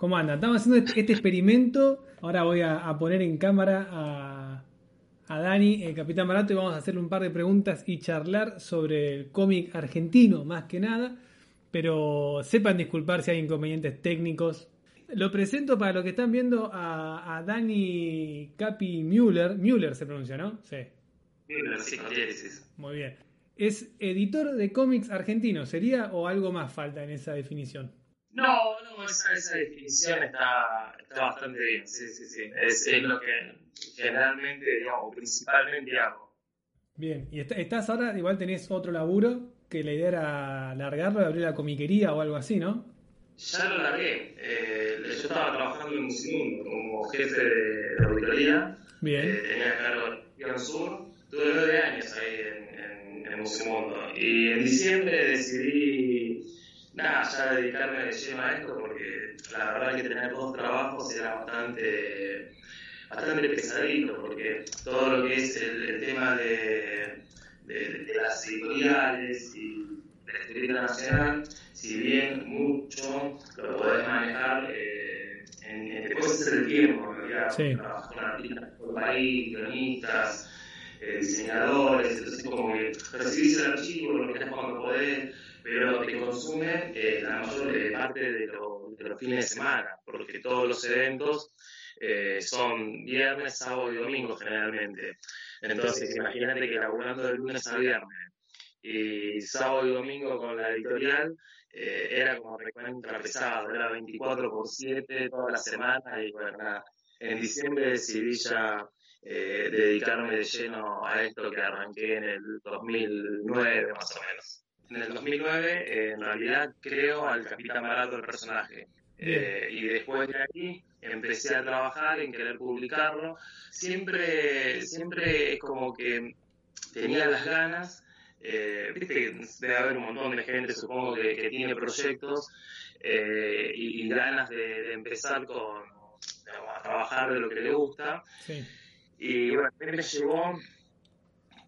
¿Cómo andan? Estamos haciendo este, este experimento. Ahora voy a, poner en cámara a, a Dani, el Capitán Barato, y vamos a hacerle un par de preguntas y charlar sobre el cómic argentino, más que nada. Pero sepan disculpar si hay inconvenientes técnicos. Lo presento para los que están viendo a, a Dani Capi Müller. Müller se pronuncia, ¿no? Sí. Müller, sí, Muy bien. Es editor de cómics argentino, ¿sería o algo más falta en esa definición? No, no, esa, esa definición está, está, bastante bien, sí, sí, sí. Es, es, lo que generalmente, digamos, o principalmente hago. Bien, y estás ahora, igual tenés otro laburo, que la idea era largarlo y abrir la comiquería o algo así, ¿no? Ya lo largué. Eh, yo estaba trabajando en Musimundo como jefe de, auditoría. Bien. Eh, tenía cargo de Sur. Tuve nueve años ahí en, en, en Musimundo. Y en diciembre decidí nada, ya dedicarme de lleno a esto porque la verdad que tener dos trabajos era bastante, bastante pesadito porque todo lo que es el, tema de, de, las editoriales y de la escritura nacional, si bien mucho lo podés manejar, eh, en, después es el tiempo, en realidad, sí. trabajar con artistas por país, guionistas, eh, diseñadores, entonces como que recibís el archivo, lo que cuando podés pero te consume eh, la mayor parte de, los fines de semana, porque todos los eventos eh, son viernes, sábado y domingo generalmente. Entonces, imagínate que laburando de lunes a viernes y sábado y domingo con la editorial, eh, era como recuentra pesado, era 24 por 7 toda la semana y bueno. En diciembre decidí ya dedicarme de lleno a esto que arranqué en el 2009 más o menos en el 2009, eh, en realidad creo al Capitán Barato el personaje. Eh, y después de aquí empecé a trabajar en querer publicarlo. Siempre, siempre es como que tenía las ganas. Eh, viste que debe haber un montón de gente, supongo, que, tiene proyectos y, ganas de, empezar con, a trabajar de lo que le gusta. Y bueno, me llevó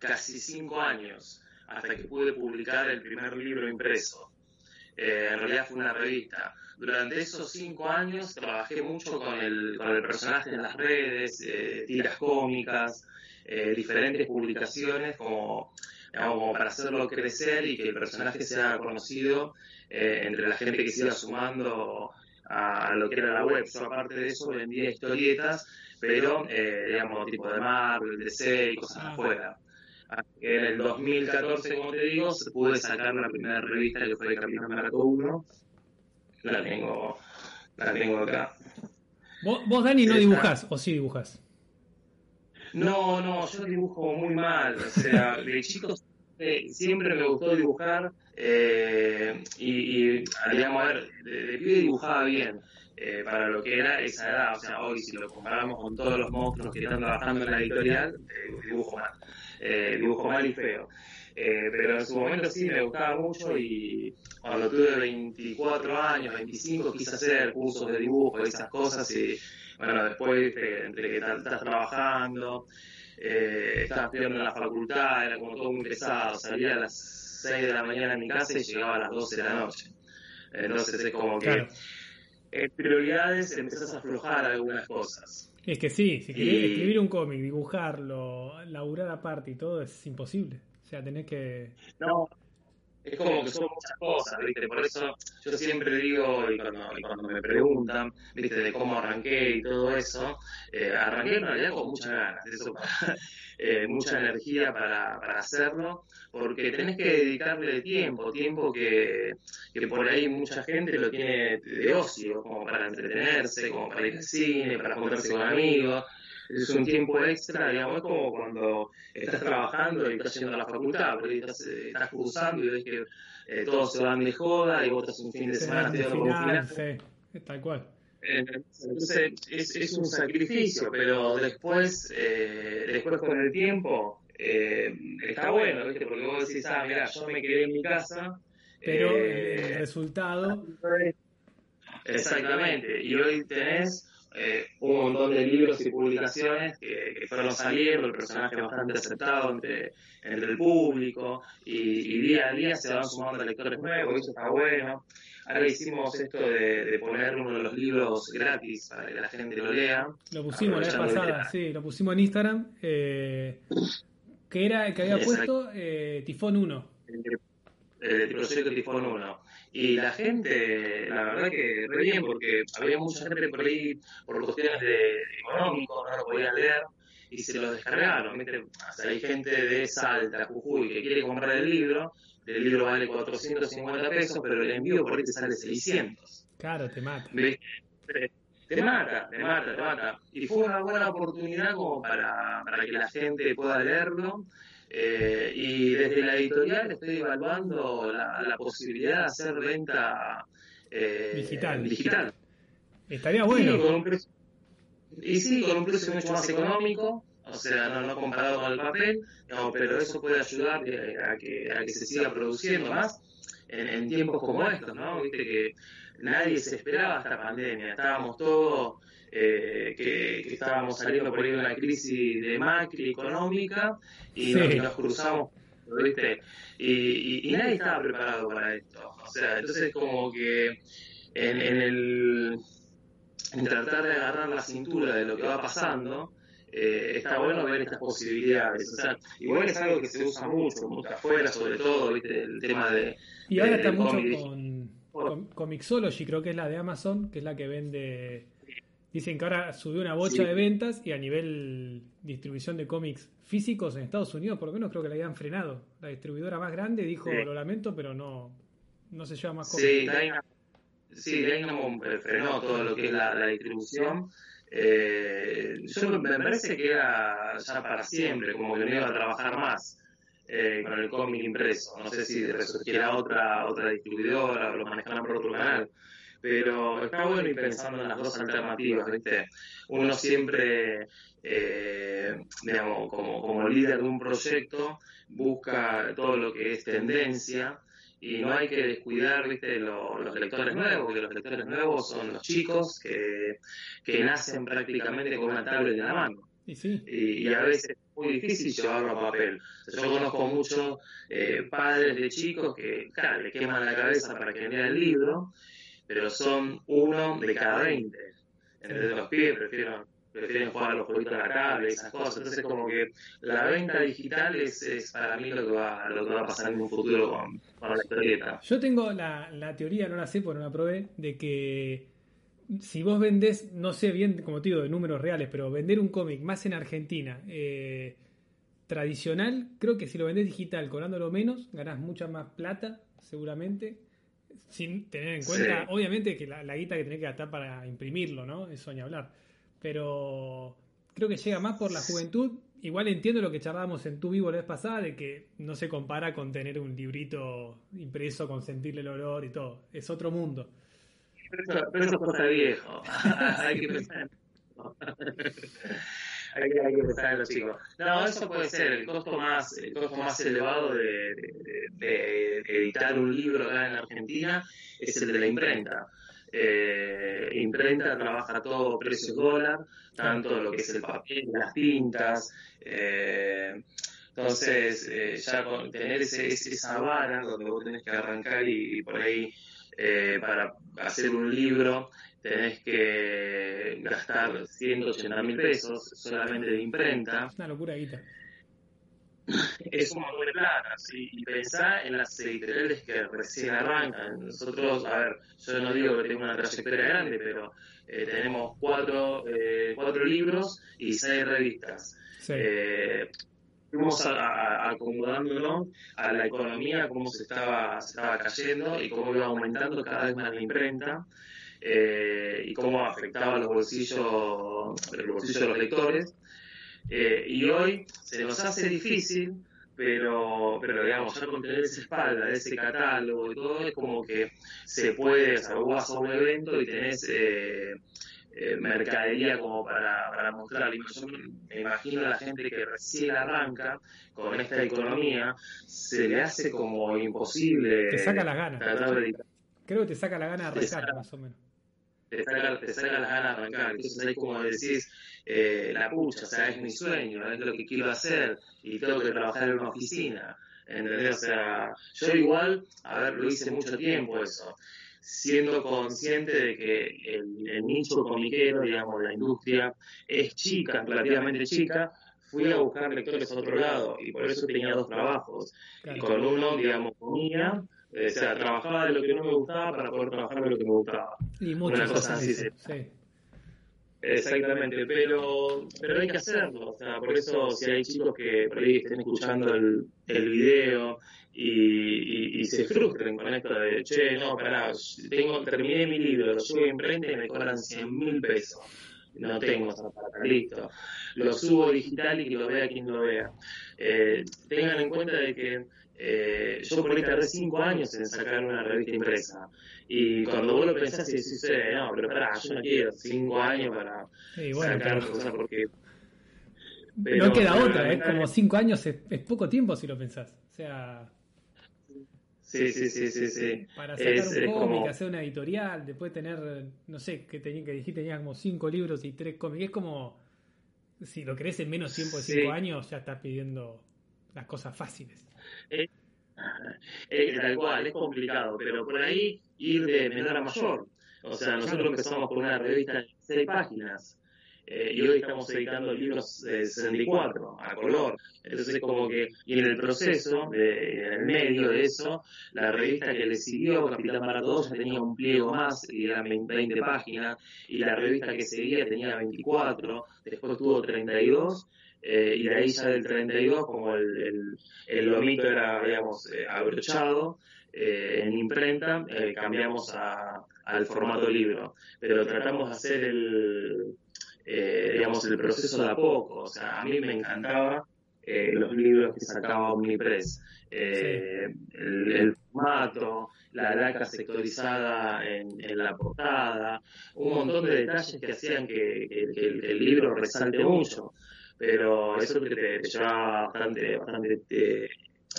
casi cinco años hasta que pude publicar el primer libro impreso. Eh, en realidad fue una revista. Durante esos cinco años trabajé mucho con el, con el personaje en las redes, eh, tiras cómicas, eh, diferentes publicaciones como, como, para hacerlo crecer y que el personaje sea conocido entre la gente que se iba sumando a, lo que era la web. Yo aparte de eso vendía historietas, pero digamos tipo de Marvel, DC y cosas ah. Afuera en el 2014, como te digo, pude sacar la primera revista que fue Capitán Marato 1. La tengo, la tengo acá. ¿Vos, Dani, no dibujás o sí dibujás? No, no, yo dibujo muy mal. O sea, de chico siempre me gustó dibujar eh, y, y, digamos, a ver, de, de dibujaba bien. Eh, para lo que era esa edad, o sea, hoy si lo comparamos con todos los monstruos que están trabajando en la editorial, eh, dibujo mal eh, dibujo mal y feo. Eh, pero en su momento sí me gustaba mucho y cuando tuve 24 años, 25, quise hacer cursos de dibujo y esas cosas y bueno, después entre que estás trabajando, eh, estás estudiando en la facultad, era como todo muy pesado, salía a las 6 de la mañana en mi casa y llegaba a las 12 de la noche. Entonces es como que en prioridades empezás a aflojar algunas cosas. Es que sí, si querés escribir un cómic, dibujarlo, laburar aparte y todo, es imposible. O sea, tenés que... No, es como que son muchas cosas, ¿viste? Por eso yo siempre digo, y cuando, cuando me preguntan, ¿viste? De cómo arranqué y todo eso, eh, arranqué en realidad con muchas ganas, eso, eh, mucha energía para, para hacerlo, porque tenés que dedicarle tiempo, tiempo que, que por ahí mucha gente lo tiene de ocio, como para entretenerse, como para ir al cine, para juntarse con amigos, es un tiempo extra, digamos, es como cuando estás trabajando y estás yendo a la facultad, porque estás, eh, estás cursando y ves que eh, todos se van de joda y vos estás un fin de semana estudiando como final. Sí, tal cual. Entonces es, es, un sacrificio, pero después, eh, después con el tiempo, eh, está bueno, ¿viste? Porque vos decís, ah, mira, yo me quedé en mi casa. Pero el resultado. Exactamente, y hoy tenés eh, un montón de libros y publicaciones que, fueron saliendo, el personaje bastante aceptado entre, entre el público y, día a día se van sumando lectores nuevos, y eso está bueno. Ahora hicimos esto de, poner uno de los libros gratis para que la gente lo lea. Lo pusimos la vez pasada, sí, lo pusimos en Instagram, eh, que era el que había puesto eh, Tifón 1. El, proyecto Tifón 1. Y la gente, la verdad que re bien, porque había mucha gente por ahí, por cuestiones de económicos, no lo podían leer, y se lo descargaron. hay gente de Salta, Jujuy, que quiere comprar el libro, el libro vale 450 pesos, pero el envío por ahí te sale 600. Claro, te mata. Te mata, te mata, te mata. Y fue una buena oportunidad como para, para que la gente pueda leerlo. Eh, y desde la editorial estoy evaluando la, posibilidad de hacer venta eh, digital. digital. Estaría bueno. y sí, con un precio mucho más económico o sea, no, no comparado con el papel, no, pero eso puede ayudar eh, a que, a que se siga produciendo más en, tiempos como estos, ¿no? Viste que nadie se esperaba esta pandemia, estábamos todos, eh, que, estábamos saliendo por ahí de una crisis de macri económica y, nos, cruzamos, ¿viste? Y, y, nadie estaba preparado para esto, o sea, entonces como que en, en el en tratar de agarrar la cintura de lo que va pasando, eh, está bueno ver estas posibilidades. O sea, igual es algo que se usa mucho, mucho afuera, sobre todo, ¿viste? el tema de. Y ahora está mucho con, Comixology, creo que es la de Amazon, que es la que vende. Dicen que ahora subió una bocha de ventas y a nivel distribución de cómics físicos en Estados Unidos, por lo menos creo que la habían frenado. La distribuidora más grande dijo: Lo lamento, pero no, no se lleva más cómics. Sí, Dynamo, sí, frenó todo lo que es la, la distribución. Eh, yo me parece que era ya para siempre, como que no iba a trabajar más eh, con el cómic impreso. No sé si resurgiera otra, otra distribuidora o lo manejaran por otro canal. Pero está bueno ir pensando en las dos alternativas, ¿viste? Uno siempre, eh, digamos, como, como líder de un proyecto, busca todo lo que es tendencia y no hay que descuidar ¿viste? Los, lectores nuevos, porque los lectores nuevos son los chicos que, que nacen prácticamente con una tablet en la mano. Y, a veces es muy difícil llevarlo a papel. Yo conozco muchos eh, padres de chicos que, claro, le queman la cabeza para que lea el libro, pero son uno de cada veinte. Entonces los pibes prefieren prefieren jugar a los jueguitos de la tablet y esas cosas. Entonces, como que la venta digital es, es para mí lo que, va, lo que va a pasar en un futuro con, con la historieta. Yo tengo la, la, teoría, no la sé porque no la probé, de que si vos vendés, no sé bien, como te digo, de números reales, pero vender un cómic más en Argentina, eh, tradicional, creo que si lo vendés digital cobrándolo menos, ganás mucha más plata, seguramente. Sin tener en cuenta, obviamente, que la, la, guita que tenés que gastar para imprimirlo, ¿no? Eso ni hablar pero creo que llega más por la juventud. Igual entiendo lo que charlábamos en Tu Vivo la vez pasada, de que no se compara con tener un librito impreso, con sentirle el olor y todo. Es otro mundo. Pero, eso es cosa viejo. hay que pensar. hay, que, hay que pensar en los chicos. No, eso puede ser el costo más, el costo más elevado de, de editar un libro acá en Argentina es el de la imprenta eh, imprenta trabaja todo precios dólar, tanto lo que es el papel, las tintas. Eh, entonces, eh, ya con tener ese, esa vara donde vos tenés que arrancar y, por ahí eh, para hacer un libro tenés que gastar 180 mil pesos solamente de imprenta. Es una locura, guita es un montón de plata, ¿sí? y pensá en las editoriales que recién arrancan. Nosotros, a ver, yo no digo que tengo una trayectoria grande, pero eh, tenemos cuatro, eh, cuatro libros y seis revistas. Eh, fuimos acomodándonos a la economía, cómo se estaba, cayendo y cómo iba aumentando cada vez más la imprenta. y cómo afectaba los bolsillos, los bolsillos de los lectores. Eh, y hoy se nos hace difícil, pero, pero digamos, ya con tener esa espalda, ese catálogo y todo, es como que se puede, o sea, vos vas a un evento y tenés eh, eh, mercadería como para, para mostrar. Yo me imagino a la gente que recién arranca con esta economía, se le hace como imposible. Te saca las ganas. Creo que te saca la gana de arrancar, más o menos. te saca, te saca las ganas de arrancar. Entonces ahí como decís, eh, la pucha, o sea, es mi sueño, es lo que quiero hacer y tengo que trabajar en una oficina. ¿Entendés? O sea, yo igual, a ver, lo hice mucho tiempo eso, siendo consciente de que el, el nicho comiquero, digamos, la industria es chica, relativamente chica, fui a buscar lectores a otro lado y por eso tenía dos trabajos. Y con uno, digamos, comía, o sea, trabajaba de lo que no me gustaba para poder trabajar de lo que me gustaba. Y muchas Una cosa así. sí. Exactamente, pero, pero hay que hacerlo. O sea, por eso, si hay chicos que por ahí estén escuchando el, el video y, y, y se frustren con esto de, che, no, pará, tengo, terminé mi libro, lo subo a imprenta y me cobran 100 mil pesos. No tengo esa plata, listo. Lo subo digital y que lo vea quien lo vea. Eh, tengan en cuenta de que eh, yo por ahí tardé cinco años en sacar una revista impresa. Y cuando vos lo pensás y decís, eh, no, pero pará, yo no quiero cinco años para Sí, bueno, sacar cosas porque... no pero- queda pero otra, es lamentablemente- como cinco años, es, es poco tiempo si lo pensás. O sea, Sí, sí, sí, sí, sí. para sacar Es- un cómic, como- hacer una editorial, después tener, no sé, que, tenía, que dijiste tenías como cinco libros y tres cómics, es como, si lo querés en menos tiempo de cinco Sí. años, ya estás pidiendo las cosas fáciles. Eh, tal cual, es complicado, pero por ahí ir de menor a mayor. O sea, nosotros empezamos con una revista de seis páginas eh, y hoy estamos editando libros de 64 a color. Entonces, como que, y en el proceso, de, en el medio de eso, la revista que le siguió, Capitán Maratón, ya tenía un pliego más, y eran 20, 20 páginas, y la revista que seguía tenía 24, después tuvo 32, eh, y de ahí ya del 32, como el, el, el lomito era, digamos, eh, abrochado eh, en imprenta, eh, cambiamos a, al formato libro. Pero tratamos de hacer el, eh, digamos, el proceso de a poco. O sea, a mí me encantaba eh, los libros que sacaba Omnipress. Eh, el, formato, la laca sectorizada en, la portada, un montón de detalles que hacían que, que- que el, que libro resalte mucho. Pero eso te, te llevaba bastante, bastante eh,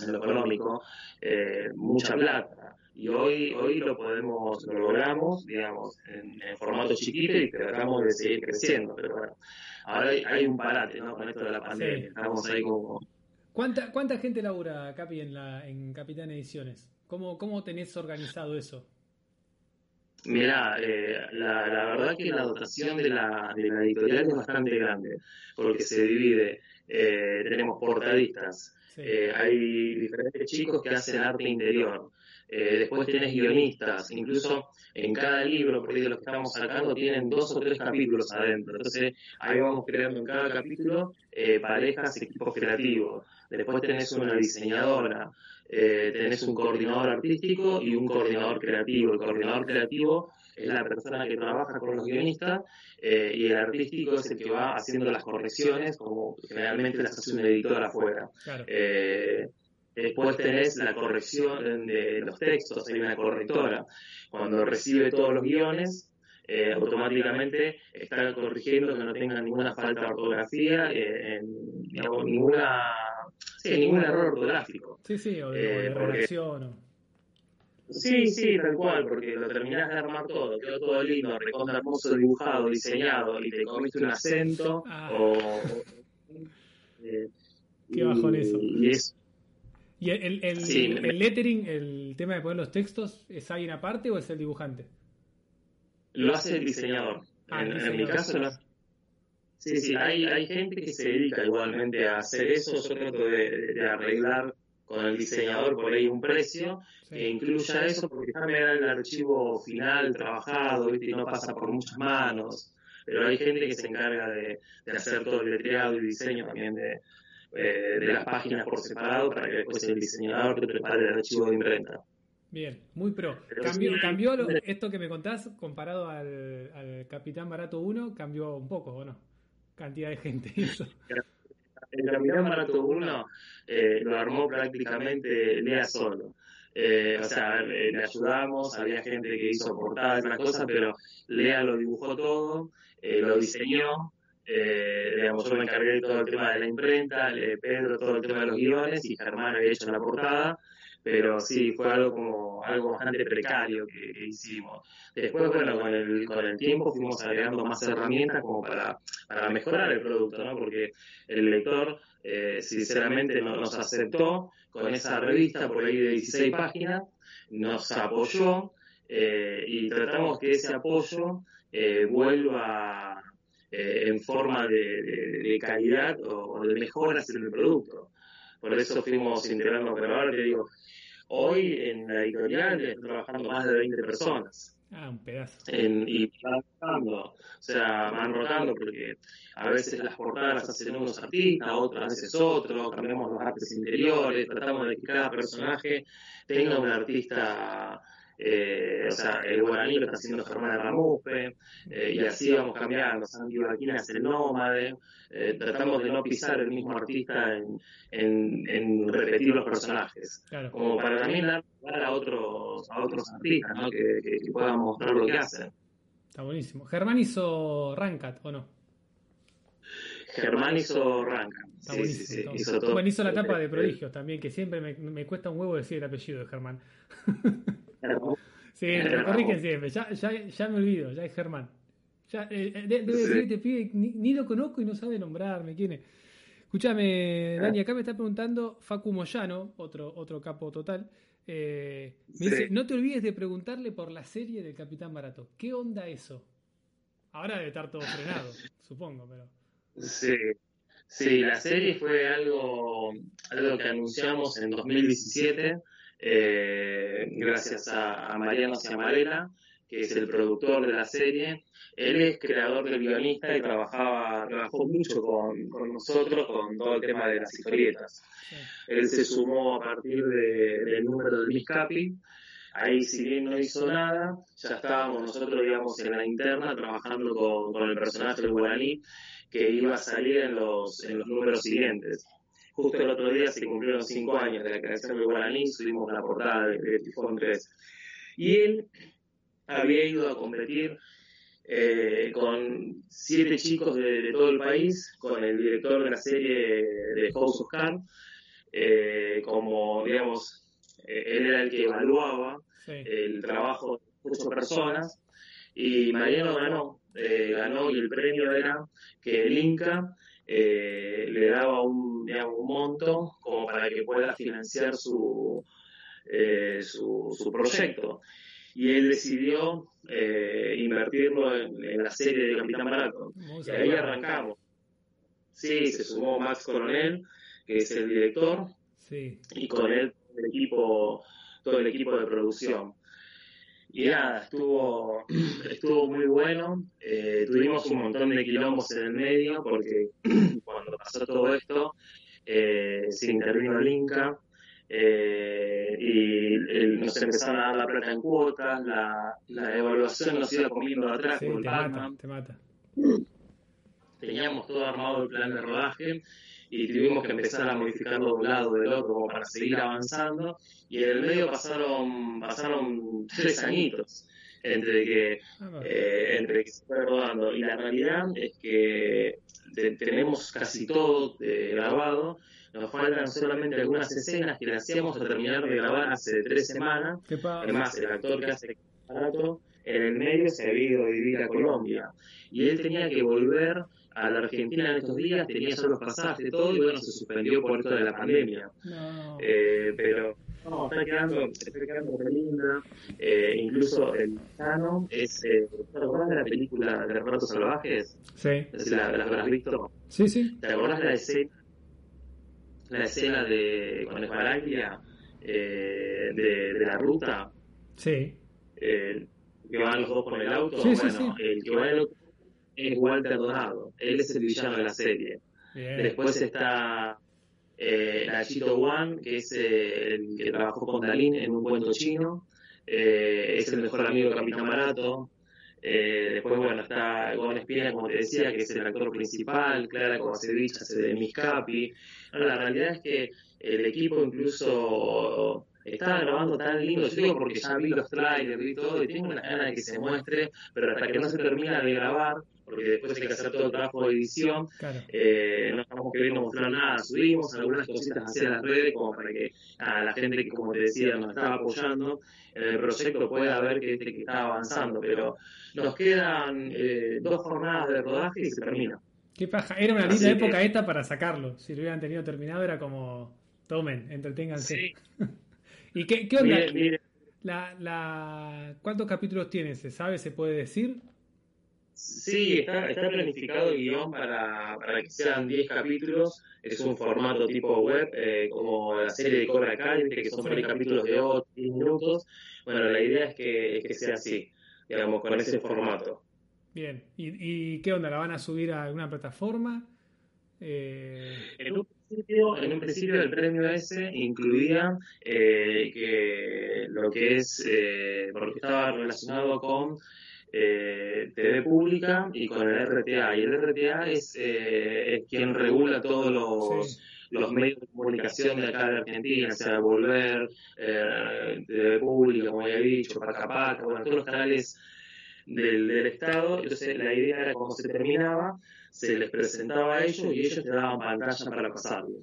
en lo económico, eh, mucha plata. Y hoy, hoy lo podemos, lo logramos, digamos, en, en formato chiquito y tratamos de seguir creciendo. Pero bueno, ahora hay, hay un parate, ¿no? Con esto de la pandemia. Sí. Estamos ahí como ¿Cuánta, ¿Cuánta gente labura, Capi, en, la, en Capitán Ediciones? ¿Cómo, ¿Cómo tenés organizado eso? Mira, eh, la, la verdad que la dotación de la, de la editorial es bastante grande, porque se divide, eh, tenemos portadistas, Sí. eh, hay diferentes chicos que hacen arte interior, eh, después tenés guionistas, incluso en cada libro, por ahí de los que estamos sacando, tienen dos o tres capítulos adentro, entonces ahí vamos creando en cada capítulo eh, parejas, equipos creativos, después tenés una diseñadora, eh, tenés un coordinador artístico y un coordinador creativo. El coordinador creativo es la persona que trabaja con los guionistas eh, y el artístico es el que va haciendo las correcciones, como generalmente las hace un editor afuera. Claro. Eh, después tenés la corrección de los textos, hay una correctora. Cuando recibe todos los guiones, eh, automáticamente está corrigiendo que no tenga ninguna falta de ortografía, eh, en- digamos, ninguna, sí, ningún error ortográfico. Sí, sí, o de, o de Eh, porque-. O... Sí, sí, tal cual, porque lo terminás de armar todo, quedó todo lindo, recontra hermoso, dibujado, diseñado, y te comiste un acento, Ah. o... eh, Qué bajón eso. Y es, ¿Y el, el, Sí, lettering, el tema de poner los textos, es alguien aparte o es el dibujante? lo hace el diseñador. Ah, en, el en mi caso lo hace. Sí, sí, hay, hay gente que se dedica igualmente a hacer eso. Yo trato de, de arreglar con el diseñador por ahí un precio Sí. que incluya eso, porque ya me da el archivo final trabajado, ¿viste? y no pasa por muchas manos. Pero hay gente que se encarga de, de hacer todo el letreado y diseño también de, eh, de las páginas por separado para que después el diseñador te prepare el archivo de imprenta. Bien, muy pro. Cambió, lo- esto que me contás comparado al, al Capitán Barato 1, cambió un poco, ¿o no? Cantidad de gente. Eso. El Capitán Barato 1 eh, lo armó prácticamente Lea solo. Eh, o sea, le, le ayudamos, había gente que hizo portadas otras cosas, pero Lea lo dibujó todo, eh, lo diseñó. Eh, digamos, yo me encargué de todo el tema de la imprenta, eh, Pedro todo el tema de los guiones y Germán había hecho la portada. pero sí, fue algo como algo bastante precario que, hicimos. Después, bueno, con el, con el tiempo fuimos agregando más herramientas como para, para mejorar el producto, ¿no? Porque el lector, eh, sinceramente, no, nos aceptó con esa revista por ahí de 16 páginas, nos apoyó eh, y tratamos que ese apoyo eh, en forma de, calidad o, de mejoras en el producto. Por eso fuimos integrando, pero ahora te digo, Hoy en la editorial están trabajando más de 20 personas. Ah, un pedazo. y van rotando, o sea, van rotando porque a veces las portadas las hacen unos artistas, otras veces otros, cambiamos los artes interiores, tratamos de que cada personaje tenga un artista eh, o sea, el guaraní lo está haciendo Germán de Ramufe, eh, y así vamos cambiando. Sandy Barquina es el nómade, eh, tratamos de no pisar el mismo artista en, en, repetir los personajes, como para también dar a otros, a otros artistas ¿no? que, que, puedan mostrar lo que hacen. Está buenísimo. ¿Germán hizo Rankat o no? Germán hizo Rankat. Está buenísimo. hizo, todo. Bueno, hizo la tapa de prodigios también, que siempre me, me cuesta un huevo decir el apellido de Germán. Sí, corrigen siempre. Ya, ya, ya me olvido, ya es Germán. Ya, eh, eh debe decir este pibe, ni, lo conozco y no sabe nombrarme. ¿Quién es? Escúchame, Dani, acá me está preguntando Facu Moyano, otro, otro capo total. Eh, me dice, no te olvides de preguntarle por la serie del Capitán Barato. ¿Qué onda eso? Ahora debe estar todo frenado, supongo, pero. Sí, sí, la serie fue algo, algo que anunciamos en 2017 eh, gracias a, Mariano Ciamarela, que es el productor de la serie. Él es creador del guionista y trabajaba, trabajó mucho con, nosotros con todo el tema de las historietas. Él se sumó a partir del número del Miscapi. Ahí, si bien no hizo nada, ya estábamos nosotros, digamos, en la interna trabajando con, el personaje del guaraní que iba a salir en los, en los números siguientes. Justo el otro día se cumplieron cinco años de la creación del guaraní, subimos la portada de, Tifón 3. Y él había ido a competir eh, con siete chicos de, todo el país, con el director de la serie de House of Cards, eh, como, digamos, eh, él era el que evaluaba el trabajo de ocho personas, y Mariano ganó, ganó y el premio era que el Inca eh, le daba un, un monto como para que pueda financiar su, eh, su, proyecto. Y él decidió eh, invertirlo en, la serie de Capitán Barato. Y ahí arrancamos. Sí, se sumó Max Coronel, que es el director, y con él el equipo, todo el equipo de producción. Y nada, estuvo, estuvo muy bueno. Eh, tuvimos un montón de quilombos en el medio porque cuando pasó todo esto eh, se intervino el Inca eh, y nos empezaron a dar la plata en cuotas, la, la evaluación nos iba comiendo de atrás con te mata, te mata. Teníamos todo armado el plan de rodaje y tuvimos que empezar a modificarlo de un lado o del otro como para seguir avanzando. Y en el medio pasaron pasaron tres añitos entre que ah, eh, entre que se fue rodando y la realidad es que tenemos casi todo eh, grabado. Nos faltan solamente algunas escenas que le hacíamos a terminar de grabar hace tres semanas. Además el actor que hace el en el medio se había ido a vivir a Colombia. Y él tenía que volver a la Argentina en estos días, tenía solo los pasajes, todo, y bueno, se suspendió por esto de la pandemia. Eh, pero no, está quedando, está quedando re linda. Eh, incluso el Tano es. Eh, ¿Te acordás de la película de los ratos salvajes? Sí. ¿La, la, habrás visto? Sí, sí. ¿Te acordás de la escena? La escena de con Esbaraglia eh, de, de la ruta. Sí. Eh, que van los dos con el auto. Sí, bueno, sí, sí. el que va en el auto es Walter Donado. Él es el villano de la serie. Después está eh, Nachito Wan, que es eh, el que trabajó con Dalín en un cuento chino. Eh, es el mejor amigo de Capitán Barato. Eh, después, bueno, está Espina, como te decía, que es el actor principal. Clara Kovacevic hace de Miscapi. la realidad es que el equipo incluso estaba grabando tan lindo, yo digo porque ya vi los trailers y todo, y tengo una gana de que se muestre, pero hasta que no se termina de grabar, porque después hay que hacer todo el trabajo de edición. Eh, no estamos queriendo mostrar nada, subimos algunas cositas hacia las redes como para que a la gente que, como te decía, nos estaba apoyando en el proyecto pueda ver que, que está avanzando, pero nos quedan eh, dos jornadas de rodaje y se termina. Qué paja. Era una linda época esta para sacarlo. Si lo hubieran tenido terminado era como, tomen, entreténganse. ¿Y qué, qué onda? La, la, ¿Cuántos capítulos tiene? ¿Se sabe? ¿Se puede decir? Sí, está, está planificado el guion para, para que sean 10 capítulos. Es un formato tipo web, eh, como la serie de Cobra Kai, que son 10 capítulos de 8 minutos. Bueno, la idea es que, es que sea así, digamos, con ese formato. Bien, ¿Y, ¿y qué onda? ¿La van a subir a alguna plataforma? Eh... En, un principio, en un principio el premio ese incluía eh, que lo que es, eh, porque estaba relacionado con eh, TV pública y con el RTA. Y el RTA es, eh, es quien regula todos los, los medios de comunicación de acá de Argentina, o sea, Volver, eh, TV pública, como ya he dicho, Paca Paca, bueno, todos los canales del, del Estado. Entonces la idea era cuando se terminaba, se les presentaba a ellos y ellos te daban pantalla para pasarlo.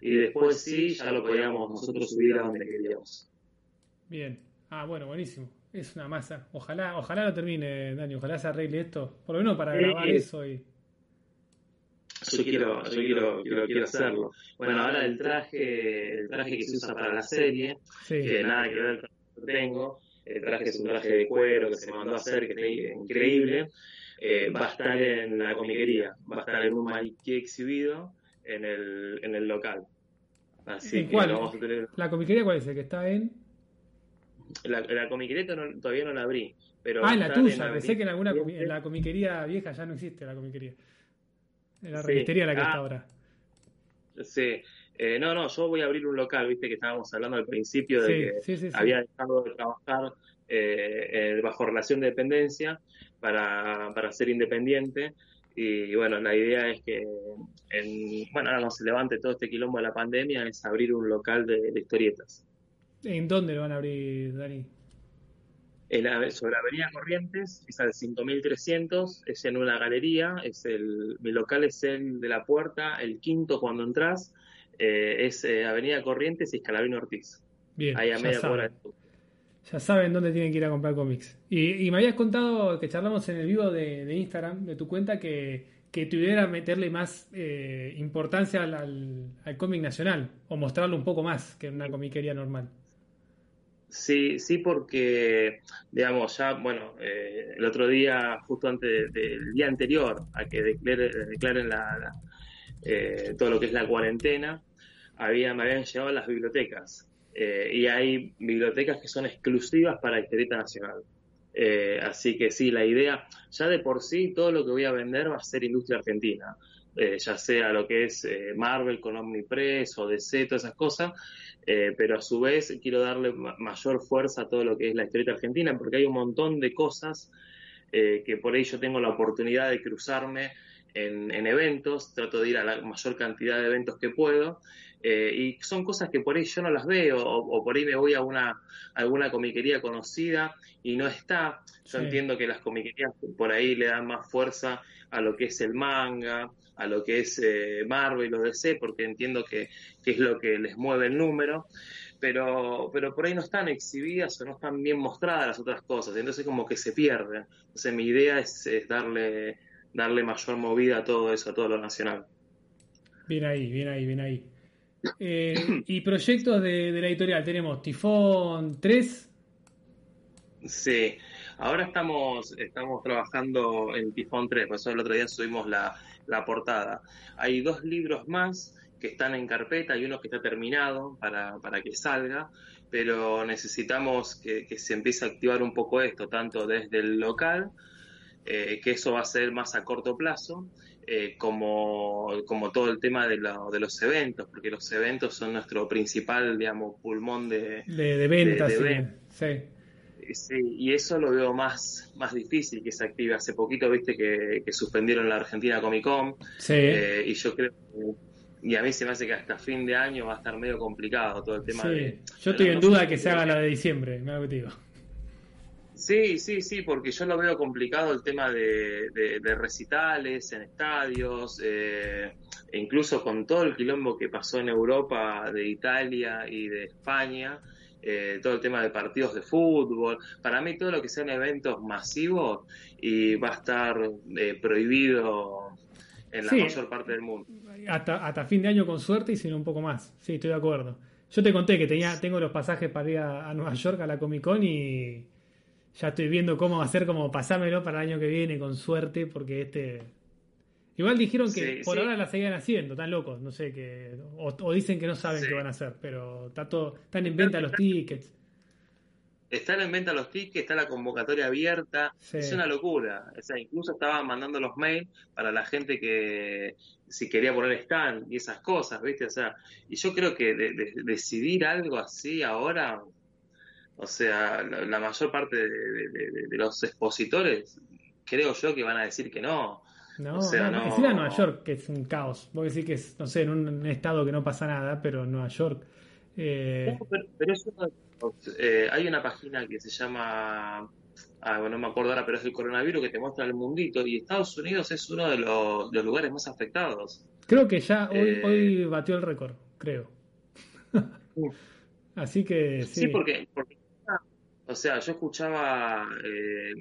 Y después sí, ya lo podíamos nosotros subir a donde queríamos. Bien. Ah, bueno, buenísimo. Es una masa. Ojalá, ojalá lo termine, Dani. Ojalá se arregle esto. Por lo menos para grabar eso y. Yo quiero, yo quiero, quiero, quiero, hacerlo. Bueno, ahora el traje, el traje que se usa para la serie, que nada que ver con lo que tengo, el traje es un traje de cuero que se mandó a hacer, que es increíble, eh, va a estar en la comiquería, va a estar en un maniquí exhibido en el, en el local. Así que cuál? Vamos a tener... ¿La comiquería cuál es? ¿El que está en...? La, la comiquería todavía no la abrí. Pero ah, en la tuya. Pensé que en, alguna en la comiquería vieja ya no existe la comiquería. En la sí. la que está ah. ahora. Sí. Eh, no, no, yo voy a abrir un local, viste que estábamos hablando al principio de que había dejado de trabajar eh, eh, bajo relación de dependencia para, para ser independiente. Y bueno, la idea es que, en, bueno, ahora no se levante todo este quilombo de la pandemia, es abrir un local de, de historietas. ¿En dónde lo van a abrir, Dani? Sobre la Avenida Corrientes, es al 5300, es en una galería, es el, mi local es el de la puerta, el quinto cuando entras, eh, es eh, Avenida Corrientes y Escalabino Ortiz. Bien, ahí a media saben. Ya saben dónde tienen que ir a comprar cómics. Y, me habías contado que charlamos en el vivo de, Instagram, de tu cuenta, que, que tu idea era meterle más eh, importancia al, al cómic nacional, o mostrarlo un poco más que en una comiquería normal. Sí, sí, porque, digamos, ya, bueno, eh, el otro día, justo antes del día anterior a que declaren la, eh, todo lo que es la cuarentena, había, me habían llegado las bibliotecas. Eh, y hay bibliotecas que son exclusivas para historieta nacional. así que sí, la idea, ya de por sí, todo lo que voy a vender va a ser industria argentina. Ya sea lo que es Marvel con Omnipress o DC, todas esas cosas, eh, pero a su vez quiero darle mayor fuerza a todo lo que es la historieta argentina, porque hay un montón de cosas eh, que por ahí yo tengo la oportunidad de cruzarme en, eventos, trato de ir a la mayor cantidad de eventos que puedo, eh, y son cosas que por ahí yo no las veo, o, por ahí me voy a una alguna comiquería conocida y no está. Yo entiendo que las comiquerías por ahí le dan más fuerza a lo que es el manga, a lo que es eh, Marvel o DC, porque entiendo que, es lo que les mueve el número, pero, pero por ahí no están exhibidas o no están bien mostradas las otras cosas, entonces como que se pierden. Entonces mi idea es, darle, darle mayor movida a todo eso, a todo lo nacional. Bien ahí, bien ahí, bien ahí. Eh, y proyectos de, de, la editorial, tenemos Tifón 3. Sí, ahora estamos, estamos trabajando en Tifón 3, por eso el otro día subimos la, la portada. Hay dos libros más que están en carpeta y uno que está terminado para, para que salga, pero necesitamos que, se empiece a activar un poco esto, tanto desde el local, eh, que eso va a ser más a corto plazo, eh, como, como todo el tema de, de, los eventos, porque los eventos son nuestro principal, digamos, pulmón de, de, ventas. sí y eso lo veo más, más difícil que se active. Hace poquito, viste, que, suspendieron la Argentina Comic Con. Eh, y yo creo y a mí se me hace que hasta fin de año va a estar medio complicado todo el tema de. Yo estoy en duda de que se haga la de diciembre, me digo. Sí, sí, sí, porque yo lo veo complicado el tema de, recitales en estadios, eh, e incluso con todo el quilombo que pasó en Europa, de Italia y de España, eh, todo el tema de partidos de fútbol. Para mí todo lo que sean eventos masivos y va a estar eh, prohibido en la mayor parte del mundo. Hasta, hasta fin de año con suerte y si no un poco más. Sí, estoy de acuerdo. Yo te conté que tenía, tengo los pasajes para ir a, a Nueva York a la Comic Con y ya estoy viendo cómo hacer, como pasármelo para el año que viene con suerte, porque este... Igual dijeron que por ahora la seguían haciendo, están locos, no sé, que o, dicen que no saben qué van a hacer, pero está todo, están en venta los tickets. Están en venta los tickets, está la convocatoria abierta, es una locura. O sea, incluso estaban mandando los mails para la gente que si quería poner stand y esas cosas, ¿viste? O sea, y yo creo que decidir algo así ahora o sea, la, mayor parte de, los expositores, creo yo que van a decir que no. No, o sea, no, no. Nueva York, que es un caos. Voy a decir que es, no sé, en un estado que no pasa nada, pero Nueva York. Eh... pero, eso, eh, hay una página que se llama. Ah, bueno, no me acuerdo ahora, pero es el coronavirus que te muestra el mundito. Y Estados Unidos es uno de los, lugares más afectados. Creo que ya hoy, eh, hoy batió el récord, creo. Así que sí. Sí, porque o sea, yo escuchaba eh,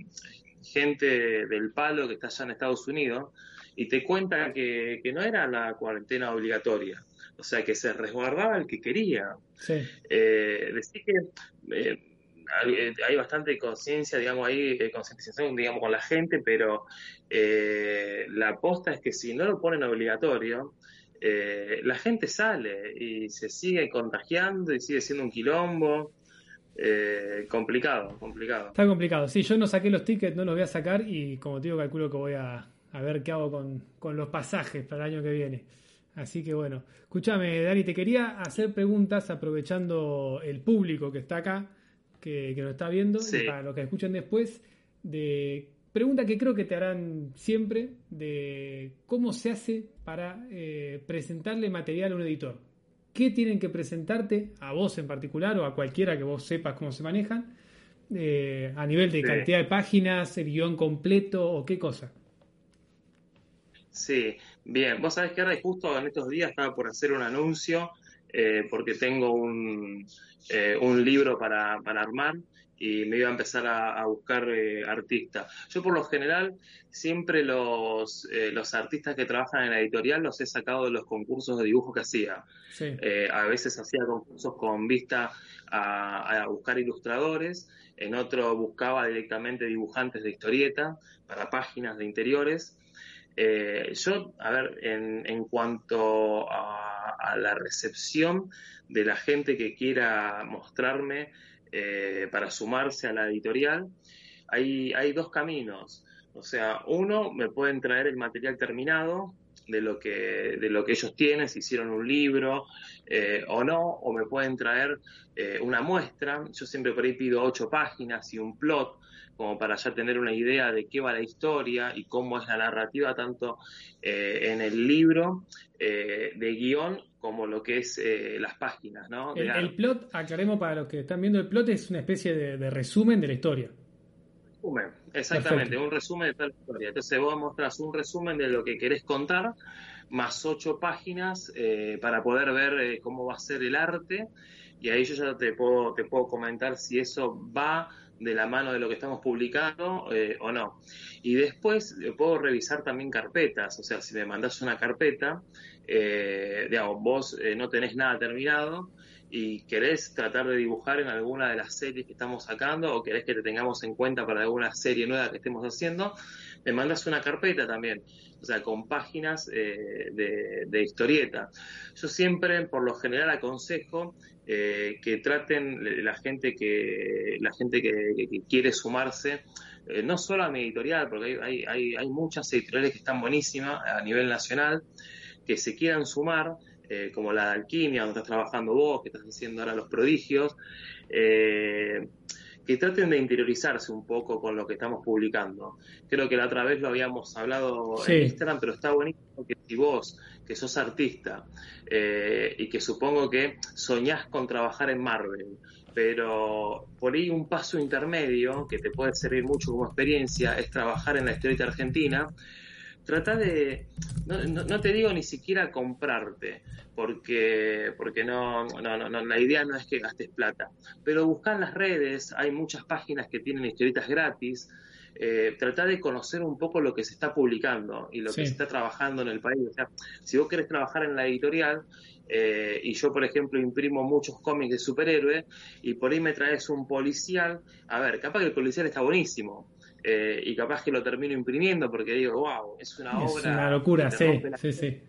gente del palo que está allá en Estados Unidos y te cuenta que, no era la cuarentena obligatoria, o sea, que se resguardaba el que quería. Sí. Eh, decir que eh, hay, bastante conciencia, digamos, ahí, concientización, digamos, con la gente, pero la aposta es que si no lo ponen obligatorio, la gente sale y se sigue contagiando y sigue siendo un quilombo. Eh, complicado, complicado. Está complicado. Sí, yo no saqué los tickets, no los voy a sacar y como te digo, calculo que voy a, ver qué hago con, los pasajes para el año que viene. Así que bueno, escúchame, Dani, te quería hacer preguntas aprovechando el público que está acá, que, que nos está viendo, y para los que escuchan después, de pregunta que creo que te harán siempre, de cómo se hace para eh, presentarle material a un editor qué tienen que presentarte, a vos en particular o a cualquiera que vos sepas cómo se manejan, eh, a nivel de cantidad de páginas, el guion completo o qué cosa. Sí, bien, vos sabés que ahora justo en estos días estaba por hacer un anuncio eh, porque tengo un, eh, un libro para, para armar y me iba a empezar a, buscar eh, artistas. Yo por lo general siempre los, eh, los artistas que trabajan en la editorial los he sacado de los concursos de dibujo que hacía. Eh, a veces hacía concursos con vista a, buscar ilustradores, en otro buscaba directamente dibujantes de historieta para páginas de interiores. yo, a ver, en, en cuanto a, a la recepción de la gente que quiera mostrarme, eh, para sumarse a la editorial, hay, hay dos caminos. O sea, uno, me pueden traer el material terminado de lo que, de lo que ellos tienen, si hicieron un libro eh, o no, o me pueden traer eh, una muestra. Yo siempre por ahí pido ocho páginas y un plot, como para ya tener una idea de qué va la historia y cómo es la narrativa, tanto en el libro de guion como lo que es eh, las páginas, ¿no? El, plot, aclaremos para los que están viendo, el plot es una especie de, resumen de la historia. Resumen, exactamente, un resumen de tal historia. Entonces vos mostrás un resumen de lo que querés contar, más ocho páginas eh, para poder ver eh, cómo va a ser el arte, y ahí yo ya te puedo, te puedo comentar si eso va de la mano de lo que estamos publicando o no. Y después puedo revisar también carpetas, o sea, si me mandas una carpeta, eh, digamos, vos eh, no tenés nada terminado y querés tratar de dibujar en alguna de las series que estamos sacando o querés que te tengamos en cuenta para alguna serie nueva que estemos haciendo, me mandas una carpeta también, o sea, con páginas eh, de, historieta. Yo siempre, por lo general, aconsejo eh, que traten la gente que la gente que, quiere sumarse no solo a mi editorial porque hay, hay, hay muchas editoriales que están buenísimas a nivel nacional que se quieran sumar, eh, como la de alquimia, donde estás trabajando vos, que estás haciendo ahora los prodigios, eh, que traten de interiorizarse un poco con lo que estamos publicando. Creo que la otra vez lo habíamos hablado en Instagram, pero está buenísimo que si vos, que sos artista, eh, y que supongo que soñás con trabajar en Marvel, pero por ahí un paso intermedio que te puede servir mucho como experiencia es trabajar en la historieta argentina. Trata de, no, te digo ni siquiera comprarte, porque, porque no, no, no, la idea no es que gastes plata, pero buscar en las redes, hay muchas páginas que tienen historietas gratis, eh, tratar de conocer un poco lo que se está publicando y lo que se está trabajando en el país. O sea, si vos querés trabajar en la editorial, eh, y yo, por ejemplo, imprimo muchos cómics de superhéroes, y por ahí me traes un policial, a ver, capaz que el policial está buenísimo, eh, y capaz que lo termino imprimiendo porque digo, wow, es una obra. Es una locura, sí, sí, sí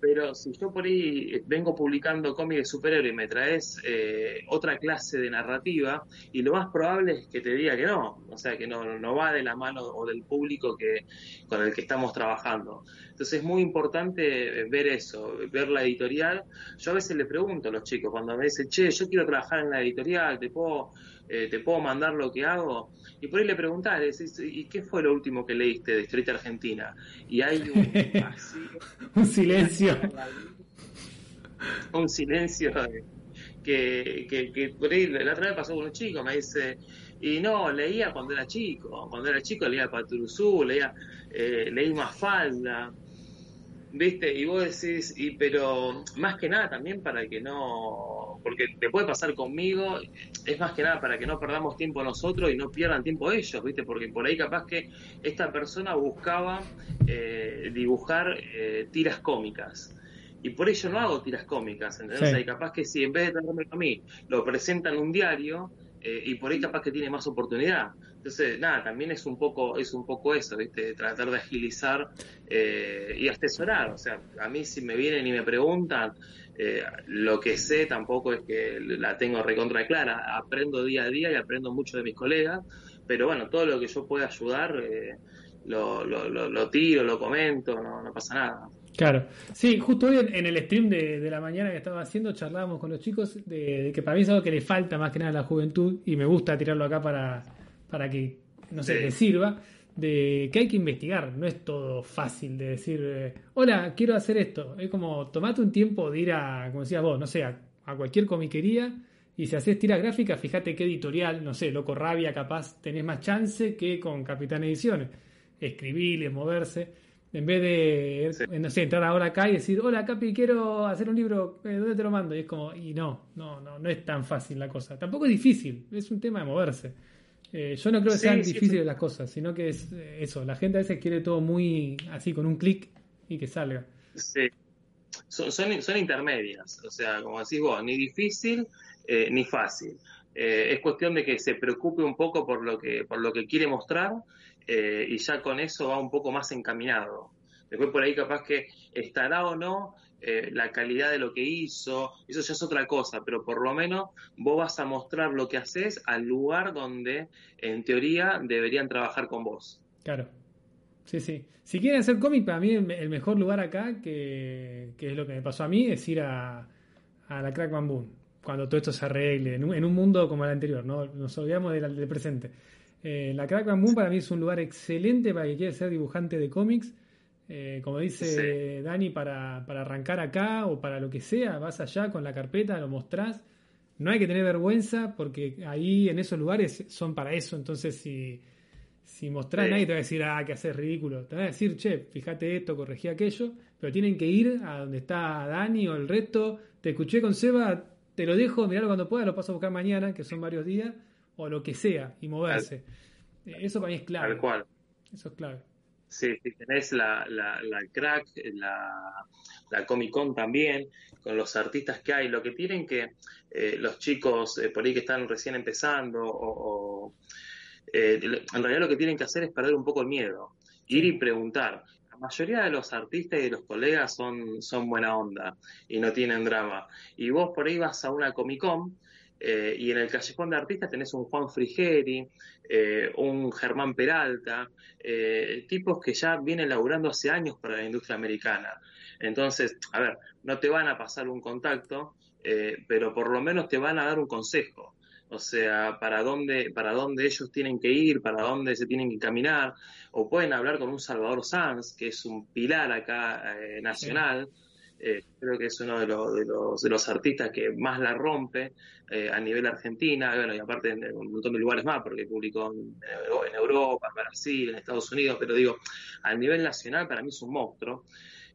pero si yo por ahí vengo publicando cómics de superhéroes y me traes eh, otra clase de narrativa, y lo más probable es que te diga que no, o sea, que no, no va de la mano o del público que, con el que estamos trabajando. Entonces es muy importante ver eso, ver la editorial. Yo a veces le pregunto a los chicos cuando me dicen, che, yo quiero trabajar en la editorial, ¿te puedo, eh, ¿te puedo mandar lo que hago? Y por ahí le preguntás, ¿y qué fue lo último que leíste de Street Argentina? Y hay un, silencio. un silencio que, que, por ahí la otra vez pasó con un chico, me dice, y no, leía cuando era chico, cuando era chico leía Patrusú, leía, eh, leí Mafalda, ¿viste? Y vos decís, y pero más que nada también para que no, porque te puede pasar conmigo, es más que nada para que no perdamos tiempo nosotros y no pierdan tiempo ellos, ¿viste? Porque por ahí capaz que esta persona buscaba eh, dibujar eh, tiras cómicas. Y por ello no hago tiras cómicas, ¿entendés? Y capaz que si en vez de tenerme a mí, lo presentan en un diario, eh, y por ahí capaz que tiene más oportunidad. Entonces, nada, también es un poco, es un poco eso, ¿viste? Tratar de agilizar eh, y asesorar. O sea, a mí si me vienen y me preguntan, eh, lo que sé tampoco es que la tengo recontra clara. Aprendo día a día y aprendo mucho de mis colegas, pero bueno, todo lo que yo pueda ayudar, eh, lo, lo, lo, tiro, lo comento, no, no pasa nada. Claro, sí, justo hoy en, el stream de, la mañana que estaba haciendo charlábamos con los chicos de, que para mí es algo que le falta más que nada a la juventud y me gusta tirarlo acá para, para que, no sé, le sirva, de que hay que investigar, no es todo fácil de decir, eh, hola, quiero hacer esto. Es como, tomate un tiempo de ir a, como decías vos, no sé, a, cualquier comiquería y si haces tiras gráficas, fíjate qué editorial, no sé, Loco Rabia, capaz tenés más chance que con Capitán Ediciones. Escribirles, moverse. En vez de, no sé, entrar ahora acá y decir, hola Capi, quiero hacer un libro, eh, ¿dónde te lo mando? Y es como, y no, no, no, no es tan fácil la cosa. Tampoco es difícil, es un tema de moverse. Eh, yo no creo que sean difíciles las cosas, sino que es eh, eso. La gente a veces quiere todo muy así, con un clic y que salga. Sí. Son, son, intermedias, o sea, como decís vos, ni difícil eh, ni fácil. es cuestión de que se preocupe un poco por lo que, por lo que quiere mostrar y ya con eso va un poco más encaminado. Después por ahí capaz que estará o no eh, la calidad de lo que hizo, eso ya es otra cosa, pero por lo menos vos vas a mostrar lo que haces al lugar donde en teoría deberían trabajar con vos. Claro. Sí, sí. Si quieren hacer cómic, para mí el, mejor lugar acá, que, es lo que me pasó a mí, es ir a, la Crack Bamboo, cuando todo esto se arregle, en un, mundo como el anterior, ¿no? nos olvidamos del, presente. Eh, la Crack Bamboo para mí es un lugar excelente para quien quiera ser dibujante de cómics eh, como dice Dani, para, arrancar acá o para lo que sea, vas allá con la carpeta, lo mostrás. No hay que tener vergüenza porque ahí en esos lugares son para eso. Entonces, si, si mostrás, nadie te va a decir, ah, que haces ridículo. Te va a decir, che, fíjate esto, corregí aquello. Pero tienen que ir a donde está Dani o el resto. Te escuché con Seba, te lo dejo, miralo cuando pueda, lo paso a buscar mañana, que son varios días, o lo que sea, y moverse. Eso para mí es clave. Tal cual. Eso es clave. Sí, sí, tenés la, la, la crack, la, la, Comic Con también, con los artistas que hay. Lo que tienen que eh, los chicos eh, por ahí que están recién empezando, o, eh, en realidad lo que tienen que hacer es perder un poco el miedo, ir y preguntar. La mayoría de los artistas y de los colegas son, son buena onda y no tienen drama. Y vos por ahí vas a una Comic Con eh, y en el Callejón de Artistas tenés un Juan Frigeri, eh, un Germán Peralta, eh, tipos que ya vienen laburando hace años para la industria americana. Entonces, a ver, no te van a pasar un contacto, pero por lo menos te van a dar un consejo. O sea, para dónde, para dónde ellos tienen que ir, para dónde se tienen que caminar, o pueden hablar con un Salvador Sanz, que es un pilar acá nacional. Eh, creo que es uno de los, de los, de los artistas que más la rompe eh, a nivel Argentina, bueno, y aparte en, un montón de lugares más, porque publicó en, Europa, en Brasil, en Estados Unidos, pero digo, a nivel nacional para mí es un monstruo.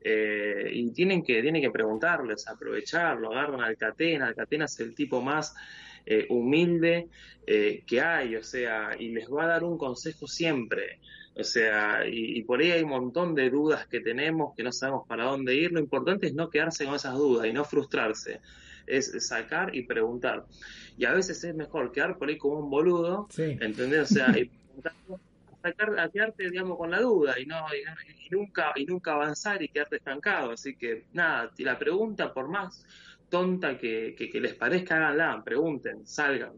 Eh, y tienen que, tienen que preguntarles, aprovecharlo, agarran al Catena, al Catena es el tipo más eh, humilde eh, que hay, o sea, y les va a dar un consejo siempre. O sea, y, y, por ahí hay un montón de dudas que tenemos, que no sabemos para dónde ir. Lo importante es no quedarse con esas dudas y no frustrarse. Es sacar y preguntar. Y a veces es mejor quedar por ahí como un boludo, Sí. ¿entendés? O sea, y preguntando, sacar, a quedarte, digamos, con la duda y no y, y nunca y nunca avanzar y quedarte estancado. Así que, nada, la pregunta, por más tonta que, que, les parezca, háganla, pregunten, salgan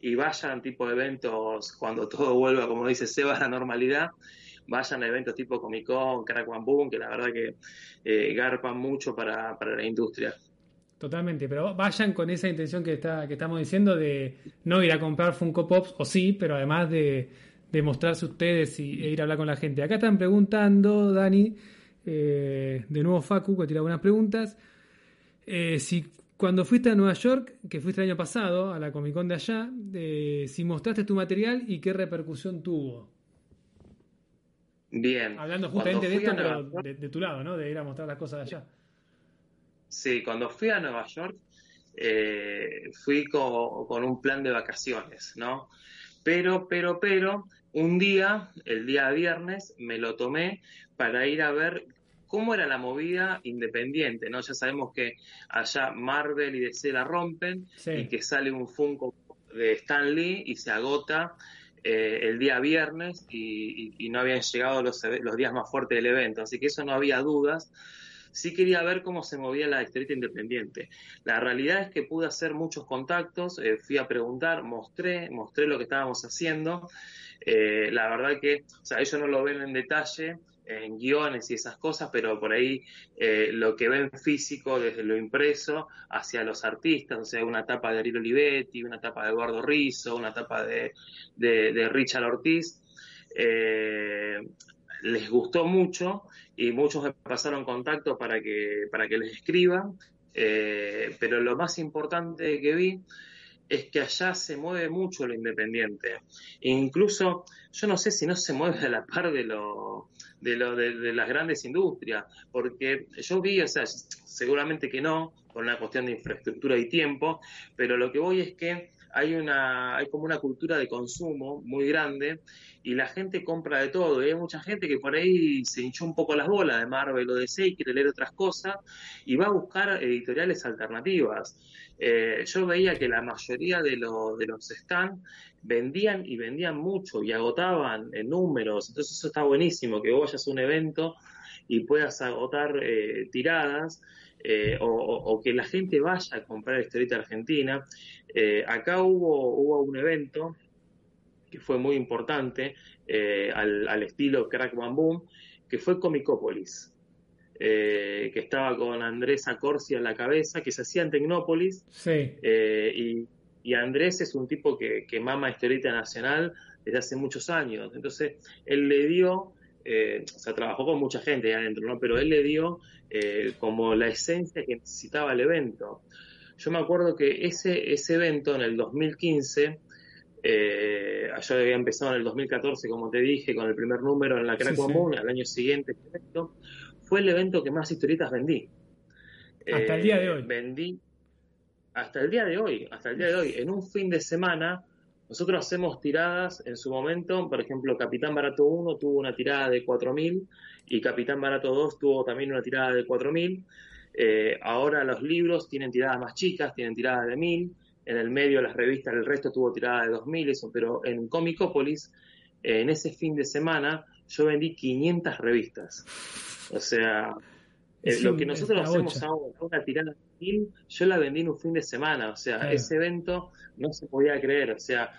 y vayan tipo eventos cuando todo vuelva, como dice Seba, a la normalidad. Vayan a eventos tipo Comic Con, Crack One Boom, que la verdad que eh, garpan mucho para, para la industria. Totalmente, pero vayan con esa intención que, está, que estamos diciendo de no ir a comprar Funko Pops, o sí, pero además de, de mostrarse ustedes y, e ir a hablar con la gente. Acá están preguntando, Dani, eh, de nuevo Facu, que tira buenas preguntas. Eh, si cuando fuiste a Nueva York, que fuiste el año pasado, a la Comic Con de allá, eh, si mostraste tu material y qué repercusión tuvo. Bien. Hablando justamente de esto, pero de, de, tu lado, ¿no? De ir a mostrar las cosas de allá. Sí, cuando fui a Nueva York, eh, fui con, con, un plan de vacaciones, ¿no? Pero, pero, pero, un día, el día viernes, me lo tomé para ir a ver cómo era la movida independiente, ¿no? Ya sabemos que allá Marvel y DC la rompen Sí. y que sale un Funko de Stan Lee y se agota eh, el día viernes y, y, y no habían llegado los, los, días más fuertes del evento, así que eso no había dudas. Sí quería ver cómo se movía la historieta independiente. La realidad es que pude hacer muchos contactos, eh, fui a preguntar, mostré, mostré lo que estábamos haciendo. Eh, la verdad que, o sea, ellos no lo ven en detalle, en guiones y esas cosas, pero por ahí eh, lo que ven físico desde lo impreso hacia los artistas, o sea, una tapa de Ariel Olivetti, una tapa de Eduardo Rizzo, una tapa de, de, de Richard Ortiz, eh, les gustó mucho y muchos me pasaron contacto para que, para que les escriban, eh, pero lo más importante que vi es que allá se mueve mucho lo independiente. Incluso, yo no sé si no se mueve a la par de lo, de, lo, de, las grandes industrias, porque yo vi, o sea, seguramente que no, por una cuestión de infraestructura y tiempo, pero lo que voy es que hay una, hay como una cultura de consumo muy grande y la gente compra de todo. Y hay mucha gente que por ahí se hinchó un poco las bolas de Marvel o DC y quiere leer otras cosas y va a buscar editoriales alternativas. Eh, yo veía que la mayoría de, lo, de los stands vendían y vendían mucho y agotaban en números. Entonces eso está buenísimo, que vos vayas a un evento y puedas agotar eh, tiradas. Eh, o, o, que la gente vaya a comprar historieta argentina. Eh, acá hubo, hubo un evento que fue muy importante, eh, al, al, estilo Crack Bam Boom, que fue Comicópolis, eh, que estaba con Andrés Acorsi a la cabeza, que se hacía en Tecnópolis, sí. Eh, y, y, Andrés es un tipo que, que mama historieta nacional desde hace muchos años, entonces él le dio eh, o sea, trabajó con mucha gente ahí adentro, ¿no? Pero él le dio eh, como la esencia que necesitaba el evento. Yo me acuerdo que ese, ese evento en el 2015, eh, yo había empezado en el 2014, como te dije, con el primer número en la Crack sí, Común, sí. al año siguiente fue el evento que más historietas vendí. Hasta el día de hoy. Vendí hasta el día de hoy, hasta el día de hoy, en un fin de semana nosotros hacemos tiradas en su momento, por ejemplo, Capitán Barato 1 tuvo una tirada de 4.000 y Capitán Barato 2 tuvo también una tirada de 4.000. Eh, ahora los libros tienen tiradas más chicas, tienen tiradas de 1.000. En el medio las revistas, el resto tuvo tirada de 2.000, eso, pero en Comicópolis, eh, en ese fin de semana, yo vendí 500 revistas. O sea, eh, lo que nosotros hacemos ahora, una tirada de 1.000, yo la vendí en un fin de semana. O sea, claro. ese evento no se podía creer, o sea,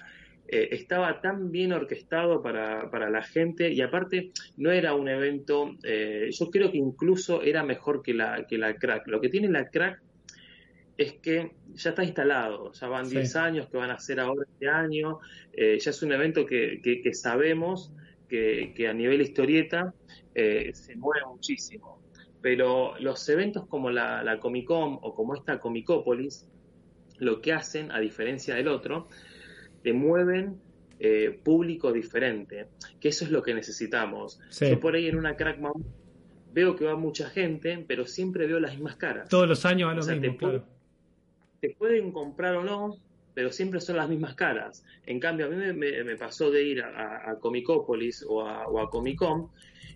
eh, estaba tan bien orquestado para, para, la gente y aparte no era un evento, eh, yo creo que incluso era mejor que la, que la crack. Lo que tiene la crack es que ya está instalado, ya van 10 sí. años que van a ser ahora este año, eh, ya es un evento que, que, que sabemos que, que, a nivel historieta eh, se mueve muchísimo Pero los eventos como la, la Comic Con o como esta Comicópolis, lo que hacen, a diferencia del otro, te mueven eh, público diferente, que eso es lo que necesitamos. Yo por ahí en una Crackman veo que va mucha gente, pero siempre veo las mismas caras. Todos los años van los mismos, te, pueden comprar o no, pero siempre son las mismas caras. En cambio, a mí me, pasó de ir a, a Comicópolis o a, o a Comic Con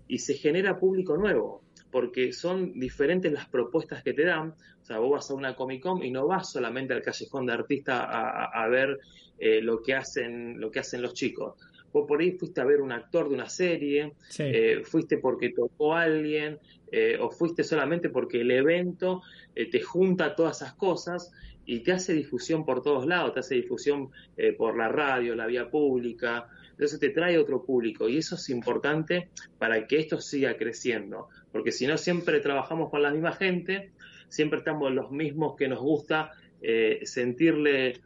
y se genera público nuevo porque son diferentes las propuestas que te dan. O sea, vos vas a una Comic Con y no vas solamente al callejón de artista a, ver eh, lo, que hacen, lo que hacen los chicos. Vos por ahí fuiste a ver un actor de una serie, eh, fuiste porque tocó a alguien, eh, o fuiste solamente porque el evento te junta todas esas cosas y te hace difusión por todos lados, te hace difusión por la radio, la vía pública, entonces te trae otro público y eso es importante para que esto siga creciendo, porque si no siempre trabajamos con la misma gente, siempre estamos los mismos que nos gusta eh, sentirle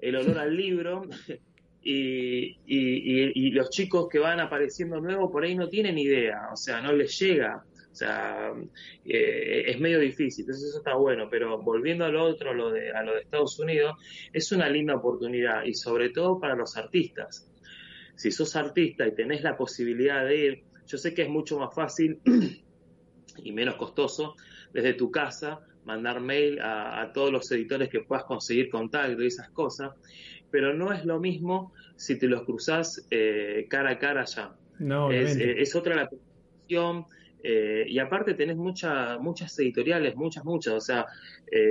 el olor al libro y, los chicos que van apareciendo nuevos por ahí no tienen idea, o sea, no les llega. O sea, eh, es medio difícil, entonces eso está bueno, pero volviendo a lo otro, lo de, a lo de Estados Unidos, es una linda oportunidad y sobre todo para los artistas si sos artista y tenés la posibilidad de ir, yo sé que es mucho más fácil y menos costoso desde tu casa mandar mail a, todos los editores que puedas conseguir contacto y esas cosas, pero no es lo mismo si te los cruzas eh, cara a cara allá. No, es, eh, es, otra la posición. Eh, y aparte tenés muchas muchas editoriales, muchas, muchas. O sea,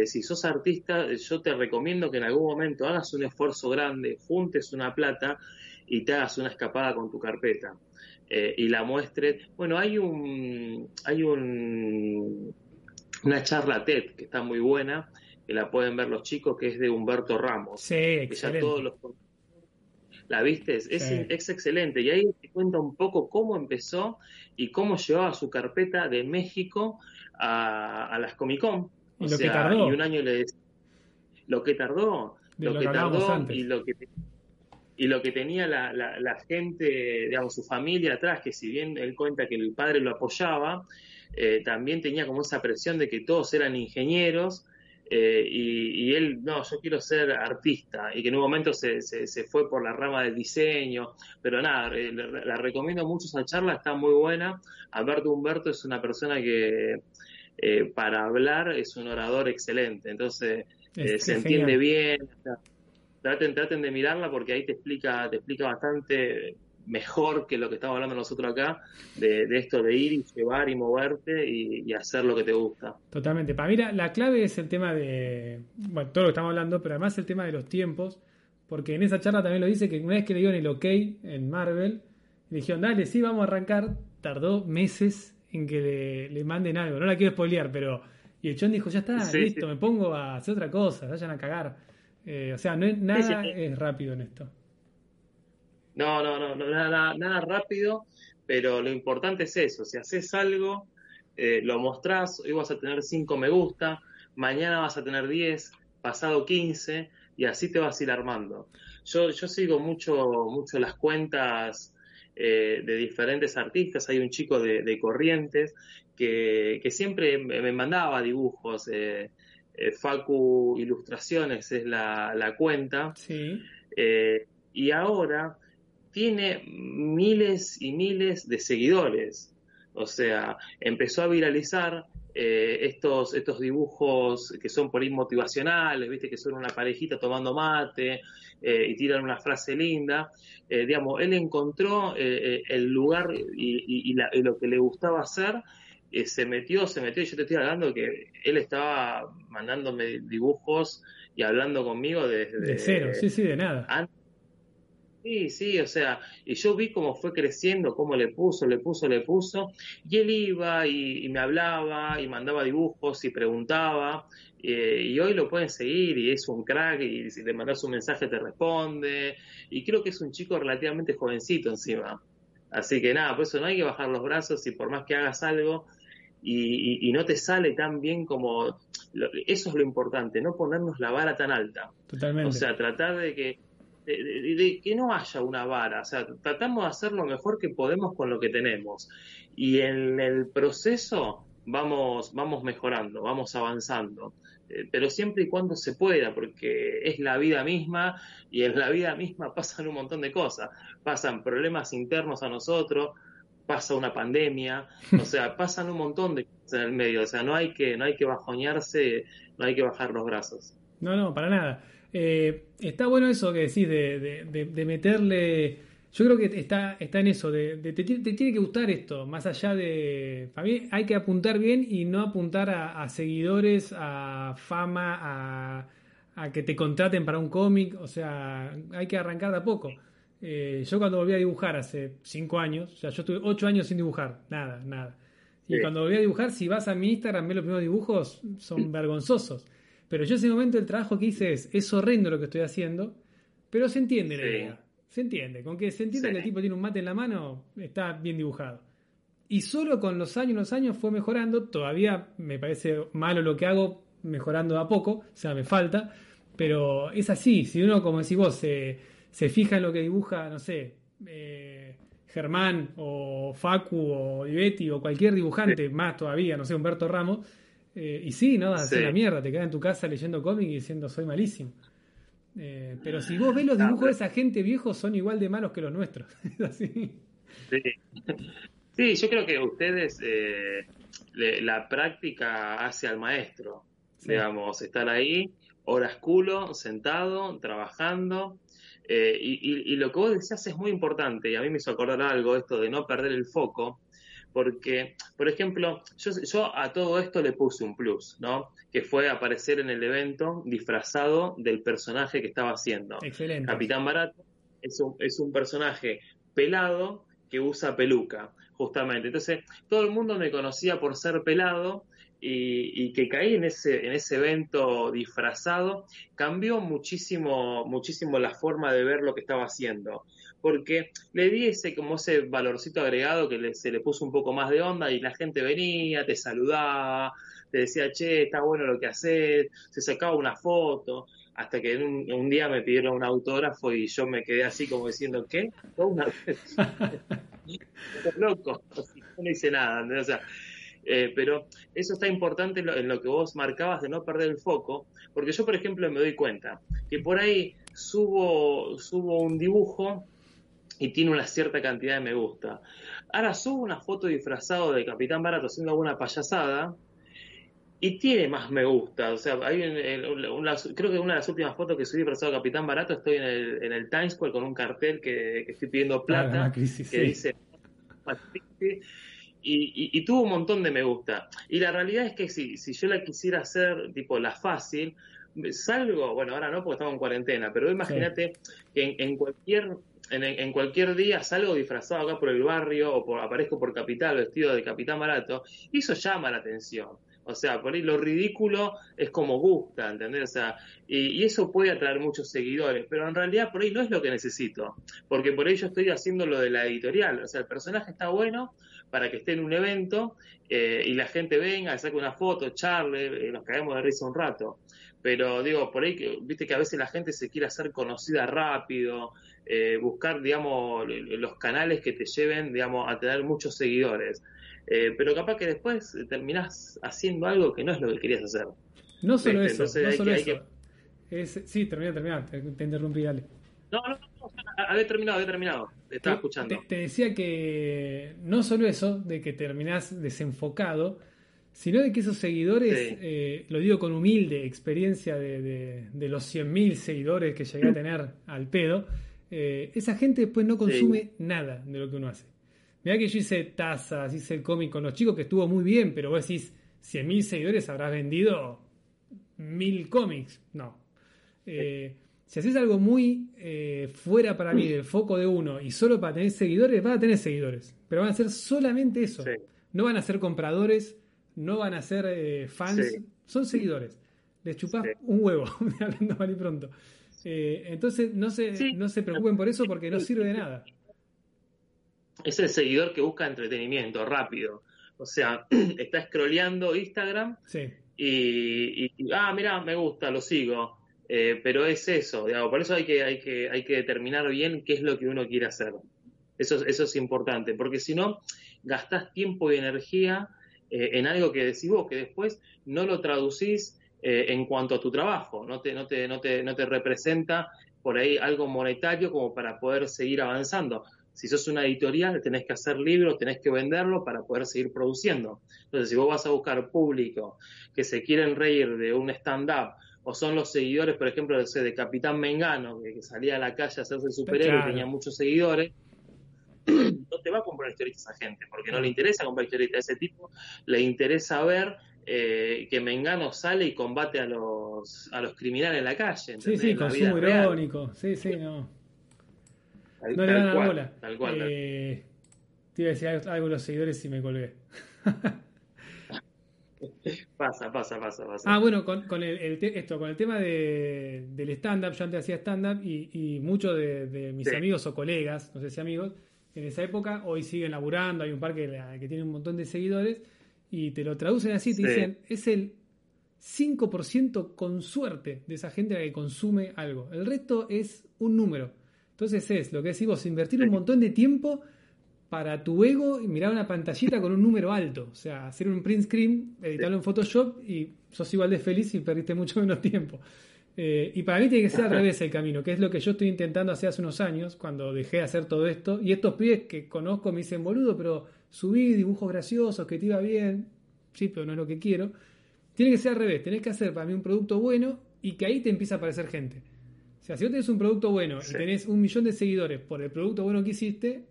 si sos artista, yo te recomiendo que en algún momento hagas un esfuerzo grande, juntes una plata y te hagas una escapada con tu carpeta eh, y la muestres. Bueno, hay un hay un una charla TED que está muy buena, que la pueden ver los chicos, que es de Humberto Ramos. Sí, excelente. todos los... ¿La viste? Es, es, excelente. Y ahí te cuenta un poco cómo empezó y cómo llevaba su carpeta de México a, las Comic Con. y lo que tardó. Y un año le Lo que tardó. lo, que tardó y lo que y lo que tenía la, la, gente, digamos, su familia atrás, que si bien él cuenta que el padre lo apoyaba, eh, también tenía como esa presión de que todos eran ingenieros eh, y, él, no, yo quiero ser artista y que en un momento se, se, fue por la rama del diseño, pero nada, eh, la, recomiendo mucho esa charla, está muy buena. Alberto Humberto es una persona que para hablar es un orador excelente, entonces se entiende bien traten, traten de mirarla porque ahí te explica, te explica bastante mejor que lo que estamos hablando nosotros acá, de, esto de ir y llevar y moverte y, hacer lo que te gusta. Totalmente. Para mí la, clave es el tema de, bueno, todo lo que estamos hablando, pero además el tema de los tiempos, porque en esa charla también lo dice que una vez que le dieron el ok en Marvel, le dijeron, dale, sí, vamos a arrancar, tardó meses en que le, manden algo, no la quiero spoilear, pero... Y el Chon dijo, ya está, listo, me pongo a hacer otra cosa, vayan a cagar. Eh, o sea, no es, nada es rápido en esto. No, no, no, nada, nada rápido, pero lo importante es eso. Si haces algo, eh, lo mostrás, hoy vas a tener 5 me gusta, mañana vas a tener 10, pasado 15, y así te vas a ir armando. Yo, yo sigo mucho, mucho las cuentas eh, de diferentes artistas. Hay un chico de, Corrientes que, que siempre me, mandaba dibujos. Eh, eh, Facu Ilustraciones es la, cuenta. Eh, y ahora tiene miles y miles de seguidores. O sea, empezó a viralizar eh, estos, estos dibujos que son por ahí motivacionales, viste, que son una parejita tomando mate y tiran una frase linda. digamos, él encontró el lugar y, y, lo que le gustaba hacer eh, se metió, se metió, y yo te estoy hablando que él estaba mandándome dibujos y hablando conmigo desde... De cero, sí, sí, de nada. Sí, sí, o sea, y yo vi cómo fue creciendo, cómo le puso, le puso, le puso, y él iba y, me hablaba y mandaba dibujos y preguntaba, eh, y hoy lo pueden seguir y es un crack y si le mandas un mensaje te responde, y creo que es un chico relativamente jovencito encima. Así que nada, por eso no hay que bajar los brazos y por más que hagas algo, y, no te sale tan bien como... eso es lo importante, no ponernos la vara tan alta. Totalmente. O sea, tratar de que, de, que no haya una vara, o sea, tratamos de hacer lo mejor que podemos con lo que tenemos. Y en el proceso vamos, vamos mejorando, vamos avanzando. Eh, pero siempre y cuando se pueda, porque es la vida misma y en la vida misma pasan un montón de cosas. Pasan problemas internos a nosotros, pasa una pandemia, o sea, pasan un montón de cosas en el medio, o sea, no hay que, no hay que bajoñarse, no hay que bajar los brazos. No, no, para nada. Eh, está bueno eso que decís de, de, meterle. Yo creo que está, está en eso, de, te, tiene que gustar esto, más allá de... Para mí hay que apuntar bien y no apuntar a, seguidores, a fama, a, a, que te contraten para un cómic, o sea, hay que arrancar de a poco. Eh, yo cuando volví a dibujar hace cinco años, o sea, yo estuve ocho años sin dibujar, nada, nada. Y cuando volví a dibujar, si vas a mi Instagram, ves los primeros dibujos, son vergonzosos. Pero yo ese momento el trabajo que hice es, es horrendo lo que estoy haciendo, pero se entiende la idea. Se entiende. Con que se entiende que el tipo tiene un mate en la mano, está bien dibujado. Y solo con los años, los años fue mejorando. Todavía me parece malo lo que hago, mejorando a poco, o sea, me falta. Pero es así. Si uno, como decís vos, se se fija en lo que dibuja, no sé, eh, Germán o Facu o Ibetti o cualquier dibujante, más todavía, no sé, Humberto Ramos, eh, y sí, ¿no? Hacer la mierda, te quedas en tu casa leyendo cómic y diciendo soy malísimo. Eh, pero si vos ves los dibujos de esa gente viejo, son igual de malos que los nuestros. Sí. sí. yo creo que ustedes la práctica hace al maestro. Digamos, estar ahí, horas culo, sentado, trabajando, eh, y, lo que vos decías es muy importante, y a mí me hizo acordar algo esto de no perder el foco, porque, por ejemplo, yo, a todo esto le puse un plus, ¿no? Que fue aparecer en el evento disfrazado del personaje que estaba haciendo. Excelente. Capitán Barato es un, es un personaje pelado que usa peluca, justamente. Entonces, todo el mundo me conocía por ser pelado y, que caí en ese, en ese evento disfrazado, cambió muchísimo, muchísimo la forma de ver lo que estaba haciendo. Porque le di ese como ese valorcito agregado que se le puso un poco más de onda y la gente venía, te saludaba, te decía, che, está bueno lo que haces, se sacaba una foto, hasta que un, día me pidieron un autógrafo y yo me quedé así como diciendo, ¿qué? Una vez. loco, no hice nada, o sea, eh, pero eso está importante en lo, que vos marcabas de no perder el foco, porque yo, por ejemplo, me doy cuenta que por ahí subo, subo un dibujo y tiene una cierta cantidad de me gusta. Ahora subo una foto disfrazado de Capitán Barato haciendo alguna payasada y tiene más me gusta. O sea, hay creo que una de las últimas fotos que subí disfrazado de Capitán Barato estoy en el, en el Times Square con un cartel que, estoy pidiendo plata que dice y, tuvo un montón de me gusta. Y la realidad es que si, si yo la quisiera hacer, tipo, la fácil, salgo, bueno, ahora no porque estamos en cuarentena, pero imagínate que en, cualquier en, cualquier día salgo disfrazado acá por el barrio o por, aparezco por Capital vestido de Capitán Barato, y eso llama la atención. O sea, por ahí lo ridículo es como gusta, ¿entendés? O sea, y, eso puede atraer muchos seguidores, pero en realidad por ahí no es lo que necesito, porque por ahí yo estoy haciendo lo de la editorial. O sea, el personaje está bueno, para que esté en un evento eh, y la gente venga, saque una foto, charle, eh, nos caemos de risa un rato. Pero digo, por ahí, viste que a veces la gente se quiere hacer conocida rápido, eh, buscar, digamos, los canales que te lleven, digamos, a tener muchos seguidores. pero capaz que después terminás haciendo algo que no es lo que querías hacer. No solo eso, no solo eso. sí, termina, termina, te, te interrumpí, dale. No, no, no, había terminado, había terminado. estaba escuchando. Te, decía que no solo eso, de que terminás desenfocado, sino de que esos seguidores, eh, lo digo con humilde experiencia de, de, los 100.000 seguidores que llegué a tener al pedo, eh, esa gente después no consume nada de lo que uno hace. Mirá que yo hice tazas, hice el cómic con los chicos que estuvo muy bien, pero vos decís, 100.000 seguidores habrás vendido mil cómics. No. Eh, si haces algo muy eh, fuera para mí del foco de uno y solo para tener seguidores, van a tener seguidores. Pero van a ser solamente eso. No van a ser compradores, no van a ser eh, fans, son seguidores. Les chupás un huevo, hablando mal y pronto. Eh, entonces no se, no se preocupen por eso porque no sirve de nada. Es el seguidor que busca entretenimiento rápido. O sea, está scrolleando Instagram y, y, ah, mira, me gusta, lo sigo eh, pero es eso, digamos, por eso hay que, hay, que, hay que determinar bien qué es lo que uno quiere hacer. Eso, eso es importante, porque si no, gastás tiempo y energía eh, en algo que decís vos, que después no lo traducís eh, en cuanto a tu trabajo, no te, no, te, no, te, no te representa por ahí algo monetario como para poder seguir avanzando. Si sos una editorial, tenés que hacer libros, tenés que venderlo para poder seguir produciendo. Entonces, si vos vas a buscar público que se quieren reír de un stand-up, o son los seguidores, por ejemplo, de, Capitán Mengano, que, salía a la calle a hacerse superhéroe y tenía muchos seguidores, no te va a comprar historietas a gente, porque no le interesa comprar historietas a ese tipo, le interesa ver eh, que Mengano sale y combate a los, a los criminales en la calle. Sí, sí, consumo irónico, sí, sí, no. no le dan la bola. Tal cual. Eh, te iba a decir algo, de los seguidores y me colgué. pasa, pasa, pasa, pasa. Ah, bueno, con, con el, esto, con el tema de, del stand-up, yo antes hacía stand-up y, y muchos de, mis amigos o colegas, no sé si amigos, en esa época, hoy siguen laburando, hay un par que, que tiene un montón de seguidores, y te lo traducen así, te dicen, es el 5% con suerte de esa gente que consume algo. El resto es un número. Entonces es lo que decís vos, invertir un montón de tiempo para tu ego y mirar una pantallita con un número alto. O sea, hacer un print screen, editarlo en Photoshop y sos igual de feliz y perdiste mucho menos tiempo. Eh, y para mí tiene que ser al revés el camino, que es lo que yo estoy intentando hacer hace unos años, cuando dejé de hacer todo esto. Y estos pibes que conozco me dicen, boludo, pero subí dibujos graciosos, que te iba bien. Sí, pero no es lo que quiero. Tiene que ser al revés, tenés que hacer para mí un producto bueno y que ahí te empieza a aparecer gente. O sea, si vos tenés un producto bueno y tenés un millón de seguidores por el producto bueno que hiciste,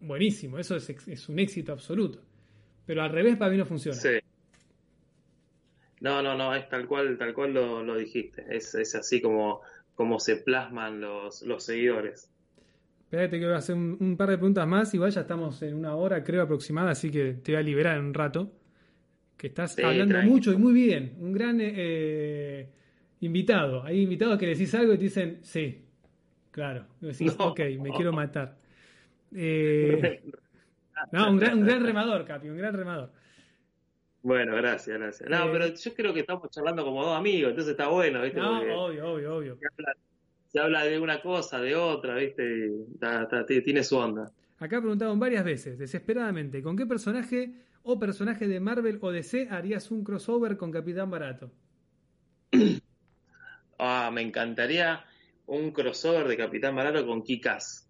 buenísimo, eso es, es un éxito absoluto. Pero al revés para mí no funciona. Sí. No, no, no, es tal cual, tal cual lo, dijiste. Es, es, así como, como se plasman los, los seguidores. Espérate que voy a hacer un, par de preguntas más. Igual ya estamos en una hora, creo, aproximada, así que te voy a liberar en un rato. Que estás hablando mucho y muy bien. Un gran eh, invitado. Hay invitados que le decís algo y te dicen, sí, claro. Y decís, ok, me quiero matar. Eh, no, un gran, un gran remador, Capi, un gran remador. Bueno, gracias, gracias. No, pero yo creo que estamos charlando como dos amigos, entonces está bueno, ¿viste? No, obvio, obvio, obvio. Se habla, de una cosa, de otra, ¿viste? tiene su onda. Acá preguntaron varias veces, desesperadamente, ¿con qué personaje o personaje de Marvel o DC harías un crossover con Capitán Barato? ah, me encantaría un crossover de Capitán Barato con Kikas.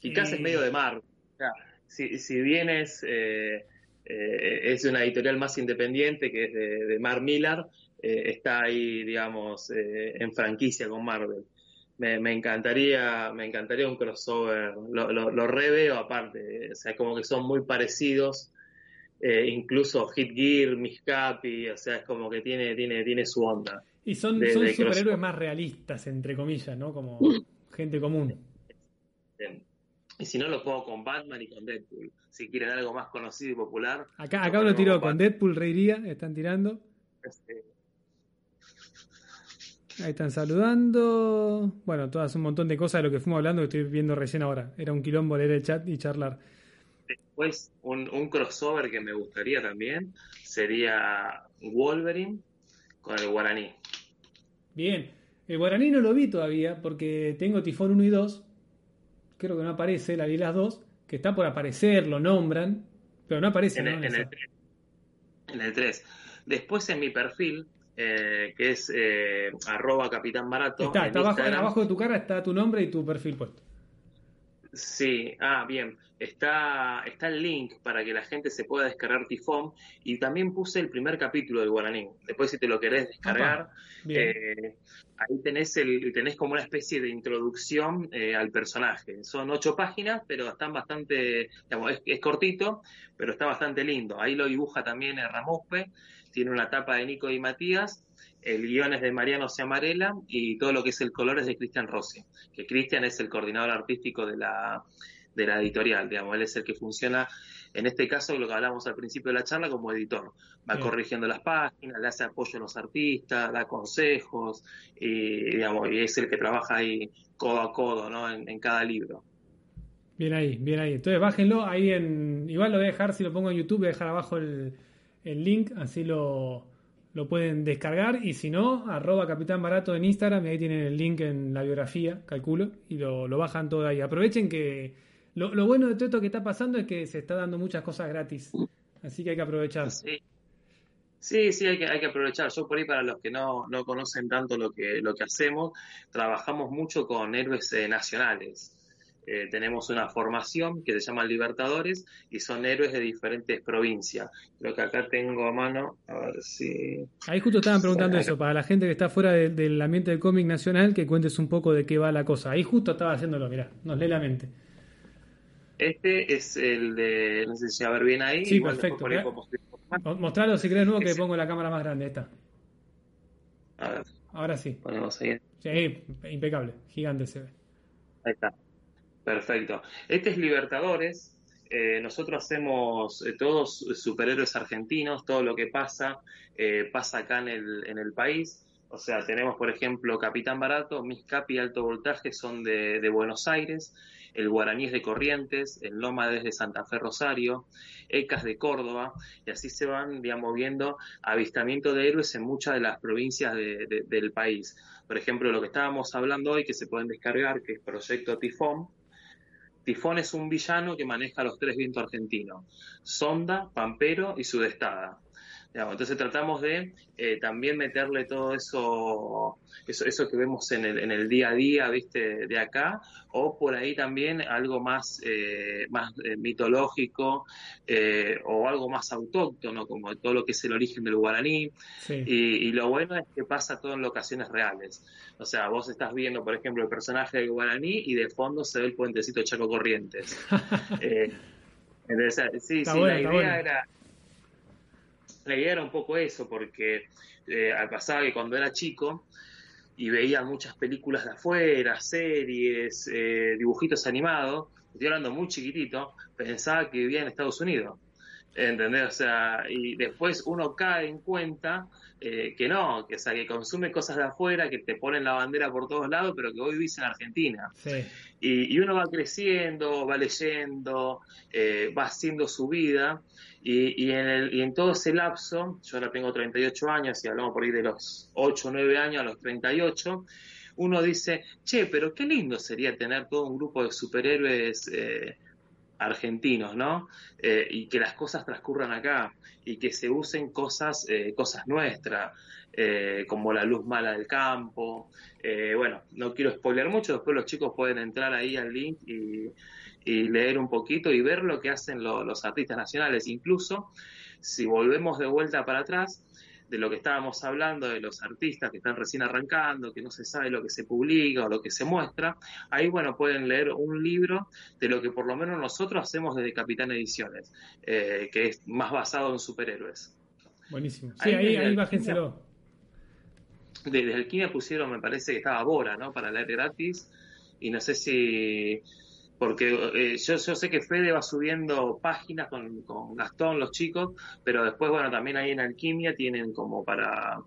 Kikas es medio de Marvel. O sea, si, si bien es... Eh, eh, es una editorial más independiente que es de, de Mark Millar, eh, está ahí, digamos, eh, en franquicia con Marvel. Me, encantaría, me encantaría un crossover, lo, lo, reveo aparte, o sea, como que son muy parecidos, incluso Hit Gear, Miscapi, o sea, es como que tiene, tiene, tiene su onda. Y son, son superhéroes más realistas, entre comillas, ¿no? Como gente común. Y si no, lo pongo con Batman y con Deadpool. Si quieren algo más conocido y popular. Acá, acá lo tiró con Deadpool, reiría. Están tirando. Este. Ahí están saludando. Bueno, todas un montón de cosas de lo que fuimos hablando que estoy viendo recién ahora. Era un quilombo leer el chat y charlar. Después, un, un crossover que me gustaría también sería Wolverine con el Guaraní. Bien. El Guaraní no lo vi todavía porque tengo Tifón 1 y 2 creo que no aparece, la vi las dos, que está por aparecer, lo nombran, pero no aparece. En, el, 3. En el 3. Después en mi perfil, eh, que es eh, arroba capitán barato. Está, está abajo, abajo de tu cara está tu nombre y tu perfil puesto. Sí, ah, bien. Está, está el link para que la gente se pueda descargar Tifón y también puse el primer capítulo del Guaraní. Después si te lo querés descargar, eh, ahí tenés, el, tenés como una especie de introducción eh, al personaje. Son ocho páginas, pero están bastante, digamos, es, cortito, pero está bastante lindo. Ahí lo dibuja también Ramuspe, tiene una tapa de Nico y Matías el guion es de Mariano Ciamarela y todo lo que es el color es de Cristian Rossi, que Cristian es el coordinador artístico de la, de la editorial, digamos, él es el que funciona, en este caso, lo que hablamos al principio de la charla, como editor. Va corrigiendo las páginas, le hace apoyo a los artistas, da consejos, y, digamos, y es el que trabaja ahí codo a codo, ¿no? En, cada libro. Bien ahí, bien ahí. Entonces bájenlo ahí en. Igual lo voy a dejar, si lo pongo en YouTube, voy a dejar abajo el, el link, así lo, lo pueden descargar y si no, arroba Capitán Barato en Instagram y ahí tienen el link en la biografía, calculo, y lo, bajan todo ahí. Aprovechen que lo, bueno de todo esto que está pasando es que se está dando muchas cosas gratis Así que hay que aprovechar. Sí. Sí, sí, hay que, hay que aprovechar. Yo por ahí, para los que no, no conocen tanto lo que, lo que hacemos, trabajamos mucho con héroes eh, nacionales. Eh, tenemos una formación que se llama Libertadores y son héroes de diferentes provincias. Creo que acá tengo a mano, a ver si... Ahí justo estaban preguntando eso, para la gente que está fuera del ambiente del cómic nacional, que cuentes un poco de qué va la cosa. Ahí justo estaba haciéndolo, mirá, nos lee la mente. Este es el de, no sé si a ver bien ahí. Sí, perfecto. Mostralo si crees nuevo que pongo la cámara más grande, esta. A ver. Ahora sí. Ponemos ahí. Sí, impecable, gigante se ve. Ahí está. Perfecto. Este es Libertadores. Eh, nosotros hacemos eh, todos superhéroes argentinos, todo lo que pasa eh, pasa acá en el, en el país. O sea, tenemos, por ejemplo, Capitán Barato, Mis Capi Alto Voltaje son de, de Buenos Aires, el Guaraní es de Corrientes, el Loma es de Santa Fe Rosario, ECAS de Córdoba, y así se van, digamos, viendo avistamientos de héroes en muchas de las provincias de, del país. Por ejemplo, lo que estábamos hablando hoy, que se pueden descargar, que es Proyecto Tifón, Tifón es un villano que maneja los tres vientos argentinos, Sonda, Pampero y Sudestada. Entonces tratamos de eh, también meterle todo eso, eso, eso que vemos en el, en el día a día, viste, de acá, o por ahí también algo más, eh, más eh, mitológico o algo más autóctono, como todo lo que es el origen del guaraní. Y, lo bueno es que pasa todo en locaciones reales. O sea, vos estás viendo, por ejemplo, el personaje del guaraní y de fondo se ve el puentecito Chaco Corrientes. sí, sí, la idea era la idea era un poco eso, porque eh, al pasar que cuando era chico y veía muchas películas de afuera, series, eh, dibujitos animados, estoy hablando muy chiquitito, pensaba que vivía en Estados Unidos. ¿Entendés? O sea, y después uno cae en cuenta eh, que no, que, o sea, que consume cosas de afuera, que te ponen la bandera por todos lados, pero que hoy vivís en Argentina. Y, y, uno va creciendo, va leyendo, eh, va haciendo su vida, y, y, en el, y en todo ese lapso, yo ahora tengo 38 años, y hablamos por ahí de los 8 o 9 años a los 38, uno dice, che, pero qué lindo sería tener todo un grupo de superhéroes. Eh, argentinos, ¿no? Eh, y que las cosas transcurran acá y que se usen cosas, eh, cosas nuestras, eh, como la luz mala del campo. bueno, no quiero spoiler mucho, después los chicos pueden entrar ahí al link y, leer un poquito y ver lo que hacen los artistas nacionales. Incluso, si volvemos de vuelta para atrás, de lo que estábamos hablando, de los artistas que están recién arrancando, que no se sabe lo que se publica o lo que se muestra, ahí, bueno, pueden leer un libro de lo que por lo menos nosotros hacemos desde Capitán Ediciones, eh, que es más basado en superhéroes. Buenísimo. Sí, ahí, ahí, bájenselo. Desde el Kine pusieron, me parece que estaba Bora, ¿no? Para leer gratis. Y no sé si porque eh, yo, yo, sé que Fede va subiendo páginas con, con, Gastón, los chicos, pero después, bueno, también ahí en Alquimia tienen como para...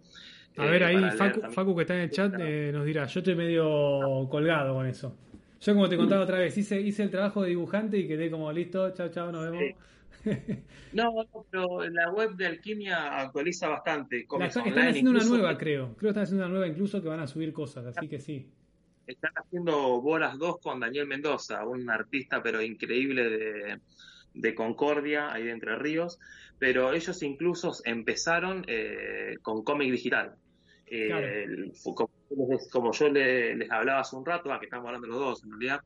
A ver, eh, ahí Facu, que está en el chat eh, nos dirá, yo estoy medio colgado con eso. Yo como te contaba otra vez, hice, hice el trabajo de dibujante y quedé como listo, chao, chao, nos vemos. no, pero la web de Alquimia actualiza bastante. están haciendo una nueva, creo. Creo que están haciendo una nueva incluso que van a subir cosas, así que sí están haciendo Bolas 2 con Daniel Mendoza, un artista pero increíble de, Concordia, ahí de Entre Ríos, pero ellos incluso empezaron eh, con cómic digital. Eh, como, yo les, hablaba hace un rato, a que estamos hablando los dos en realidad,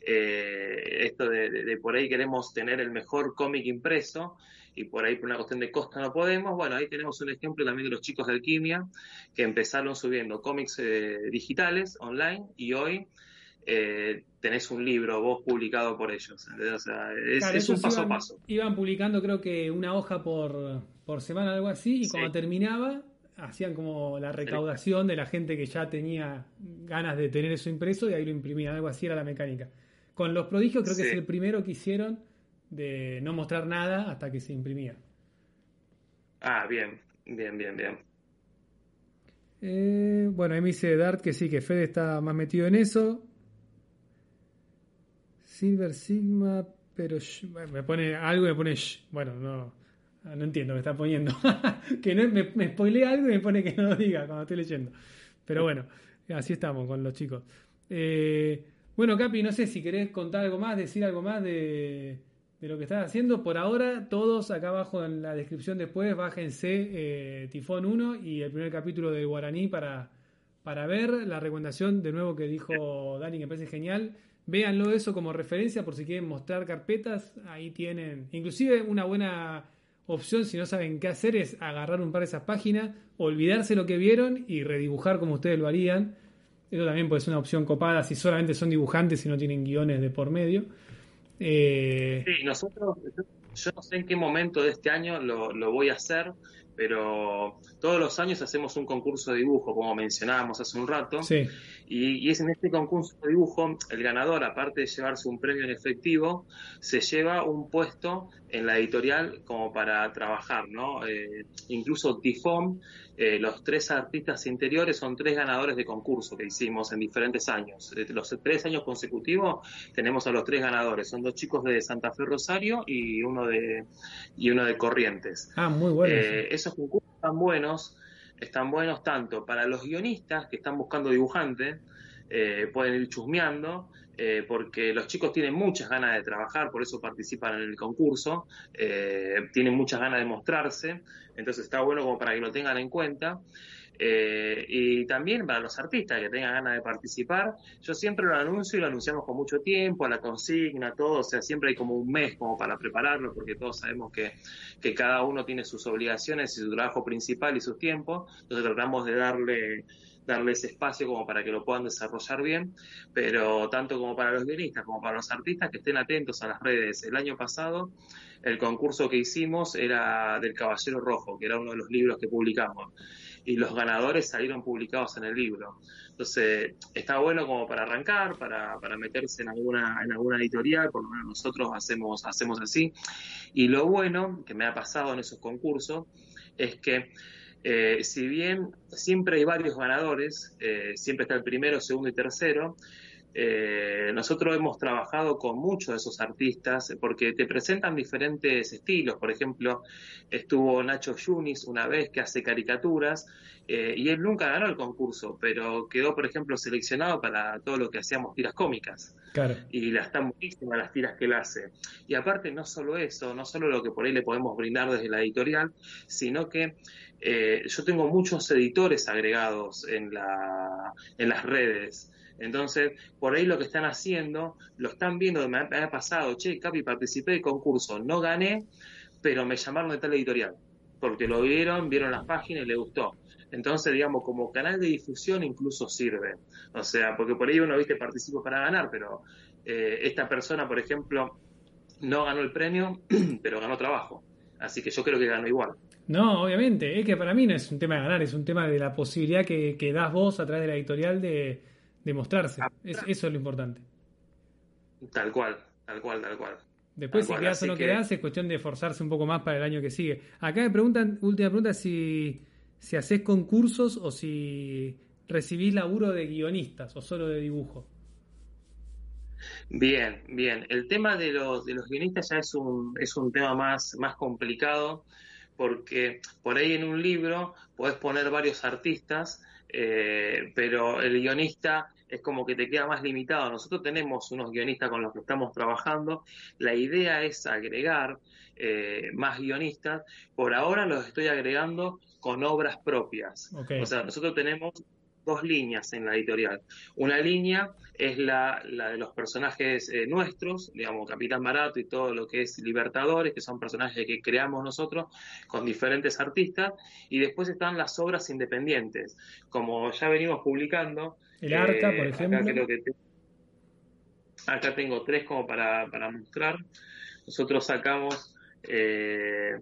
eh, esto de, por ahí queremos tener el mejor cómic impreso y por ahí por una cuestión de costa no podemos. Bueno, ahí tenemos un ejemplo también de los chicos de Alquimia que empezaron subiendo cómics eh, digitales online y hoy eh, tenés un libro vos publicado por ellos. O sea, es, un paso a paso. Iban publicando creo que una hoja por, por semana, algo así, y cuando terminaba hacían como la recaudación de la gente que ya tenía ganas de tener eso impreso y ahí lo imprimían, algo así era la mecánica. Con los prodigios creo que es el primero que hicieron de no mostrar nada hasta que se imprimía. Ah, bien, bien, bien, bien. Eh, bueno, ahí me dice Dart que sí, que Fede está más metido en eso. Silver Sigma, pero me pone algo y me pone bueno, no, no entiendo, me está poniendo. que no, me, me algo y me pone que no lo diga cuando estoy leyendo. Pero bueno, así estamos con los chicos. Eh, bueno, Capi, no sé si querés contar algo más, decir algo más de, de lo que estás haciendo. Por ahora, todos acá abajo en la descripción después, bájense eh, Tifón 1 y el primer capítulo del Guaraní para, para ver la recomendación de nuevo que dijo Dani, que me parece genial. Véanlo eso como referencia por si quieren mostrar carpetas. Ahí tienen. Inclusive una buena opción, si no saben qué hacer, es agarrar un par de esas páginas, olvidarse lo que vieron y redibujar como ustedes lo harían. Eso también puede ser una opción copada si solamente son dibujantes y no tienen guiones de por medio. Eh, sí, nosotros, yo no sé en qué momento de este año lo, lo voy a hacer, pero todos los años hacemos un concurso de dibujo, como mencionábamos hace un rato, y, es en este concurso de dibujo, el ganador, aparte de llevarse un premio en efectivo, se lleva un puesto en la editorial como para trabajar, ¿no? Eh, incluso Tifón, eh, los tres artistas interiores son tres ganadores de concurso que hicimos en diferentes años. los tres años consecutivos tenemos a los tres ganadores, son dos chicos de Santa Fe Rosario y uno de, y uno de Corrientes. Ah, muy bueno. Eh, esos concursos están buenos, están buenos tanto para los guionistas que están buscando dibujantes, eh, pueden ir chusmeando, eh, porque los chicos tienen muchas ganas de trabajar, por eso participan en el concurso, eh, tienen muchas ganas de mostrarse, entonces está bueno como para que lo tengan en cuenta. y también para los artistas que tengan ganas de participar, yo siempre lo anuncio y lo anunciamos con mucho tiempo, a la consigna, todo, o sea, siempre hay como un mes como para prepararlo, porque todos sabemos que, que cada uno tiene sus obligaciones y su trabajo principal y sus tiempos, entonces tratamos de darle darles espacio como para que lo puedan desarrollar bien, pero tanto como para los guionistas como para los artistas que estén atentos a las redes. El año pasado el concurso que hicimos era del Caballero Rojo, que era uno de los libros que publicamos, y los ganadores salieron publicados en el libro. Entonces, está bueno como para arrancar, para, para meterse en alguna, en alguna editorial, por lo menos nosotros hacemos, hacemos así. Y lo bueno que me ha pasado en esos concursos es que eh, si bien siempre hay varios ganadores, eh, siempre está el primero, segundo y tercero, eh, nosotros hemos trabajado con muchos de esos artistas porque te presentan diferentes estilos. Por ejemplo, estuvo Nacho Yunis una vez que hace caricaturas y él nunca ganó el concurso, pero quedó, por ejemplo, seleccionado para todo lo que hacíamos tiras cómicas. Y las están buenísimas las tiras que él hace. Y aparte, no solo eso, no solo lo que por ahí le podemos brindar desde la editorial, sino que eh, yo tengo muchos editores agregados en, la, en las redes. Entonces, por ahí lo que están haciendo, lo están viendo, me ha, pasado, che, Capi, participé del concurso, no gané, pero me llamaron de tal editorial, porque lo vieron, vieron las páginas y le gustó. Entonces, digamos, como canal de difusión incluso sirve. O sea, porque por ahí uno, viste, participa para ganar, pero eh, esta persona, por ejemplo, no ganó el premio, pero ganó trabajo. Así que yo creo que ganó igual. No, obviamente, es que para mí no es un tema de ganar, es un tema de la posibilidad que, que das vos a través de la editorial de, mostrarse. Ah, eso es lo importante. Tal cual, tal cual, tal cual. Después, si quedas o no quedas, es cuestión de esforzarse un poco más para el año que sigue. Acá me preguntan, última pregunta, si, si haces concursos o si recibís laburo de guionistas o solo de dibujo. Bien, bien. El tema de los, de los guionistas ya es un, es un tema más, más complicado porque por ahí en un libro puedes poner varios artistas, eh, pero el guionista es como que te queda más limitado. Nosotros tenemos unos guionistas con los que estamos trabajando. La idea es agregar eh, más guionistas. Por ahora los estoy agregando con obras propias. O sea, nosotros tenemos dos líneas en la editorial. Una línea es la, la de los personajes eh, nuestros, digamos, Capitán Barato y todo lo que es Libertadores, que son personajes que creamos nosotros con diferentes artistas, y después están las obras independientes, como ya venimos publicando. El Arca, por eh, ejemplo. Acá, tengo tres como para, para mostrar. Nosotros sacamos eh,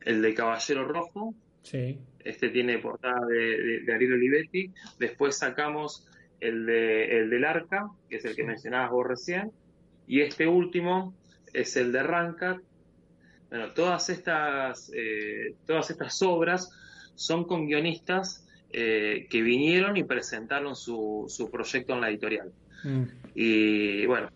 el de Caballero Rojo. Sí este tiene portada de, de, Ariel Olivetti. Después sacamos el, de, el del Arca, que es el que mencionabas vos recién. Y este último es el de Rancat. Bueno, todas estas, eh, todas estas obras son con guionistas eh, que vinieron y presentaron su, su proyecto en la editorial. Mm. Y bueno,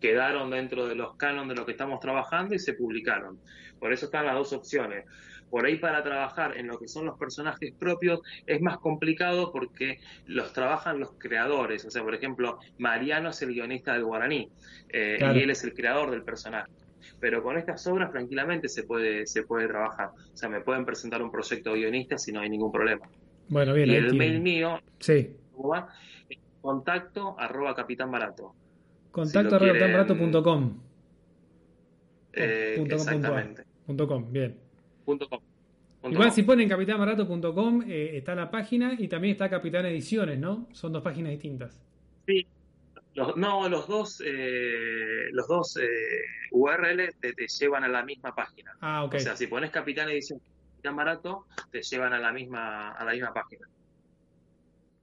quedaron dentro de los cánones de lo que estamos trabajando y se publicaron. Por eso están las dos opciones Por ahí para trabajar en lo que son los personajes propios es más complicado porque los trabajan los creadores. O sea, por ejemplo, Mariano es el guionista del guaraní eh, y él es el creador del personaje. Pero con estas obras tranquilamente se puede, se puede trabajar. O sea, me pueden presentar un proyecto guionista si no hay ningún problema. Bueno, bien. Y el mail mío, sí. contacto arroba capitán barato. Contacto arroba capitánbarato.com. Eh, punto com, exactamente. Punto com, bien. Punto com. Igual si ponen capitánbarato.com eh, está la página y también está Capitán Ediciones, ¿no? Son dos páginas distintas. Sí. Los, no, los dos, eh, los dos eh, URL te, te, llevan a la misma página. Ah, ok. O sea, si pones Capitán Ediciones Capitán Barato, te llevan a la misma, a la misma página.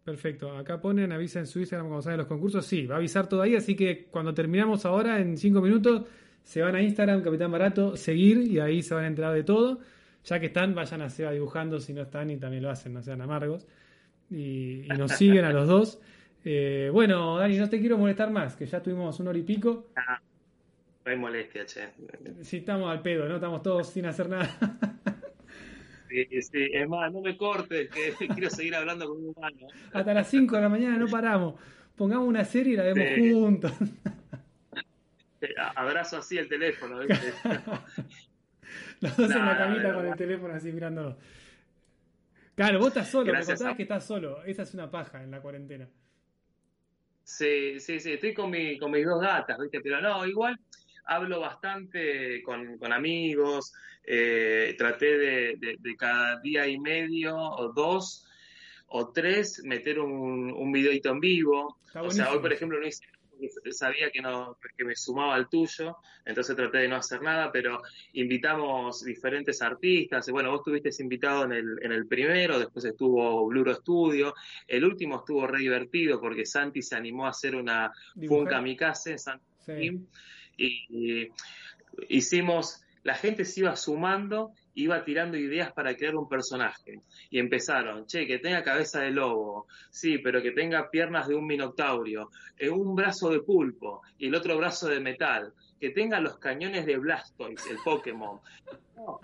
Perfecto. Acá ponen, avisa en su Instagram cuando salen los concursos. Sí, va a avisar todo ahí, así que cuando terminamos ahora, en cinco minutos, se van a Instagram, Capitán Barato, seguir y ahí se van a enterar de todo. Ya que están, vayan a Seba dibujando, si no están y también lo hacen, no sean amargos. Y, y nos siguen a los dos. Eh, bueno, Dani, no te quiero molestar más, que ya tuvimos un hora y pico. Ah, no hay molestia, che. Sí, estamos al pedo, ¿no? Estamos todos sin hacer nada. Sí, sí, es más, no me cortes, que quiero seguir hablando con un humano. Hasta las 5 de la mañana no paramos. Pongamos una serie y la vemos sí. juntos. Abrazo así el teléfono. ¿viste? Los dos en la camita con el teléfono así mirándolo. Claro, vos estás solo, Gracias me contabas a... que estás solo. Esa es una paja en la cuarentena. Sí, sí, sí, estoy con, mi, con mis dos gatas, ¿viste? Pero no, igual hablo bastante con, con amigos, eh, traté de, de, de, cada día y medio o dos o tres meter un, un videito en vivo. O sea, hoy por ejemplo no hice sabía que no que me sumaba al tuyo, entonces traté de no hacer nada, pero invitamos diferentes artistas, bueno, vos estuviste invitado en el, en el primero, después estuvo Bluro Studio, el último estuvo re divertido porque Santi se animó a hacer una Fun Kamikaze, Santi sí. y, y hicimos, la gente se iba sumando iba tirando ideas para crear un personaje. Y empezaron, che, que tenga cabeza de lobo, sí, pero que tenga piernas de un minotaurio, eh, un brazo de pulpo y el otro brazo de metal, que tenga los cañones de Blastoise, el Pokémon. No,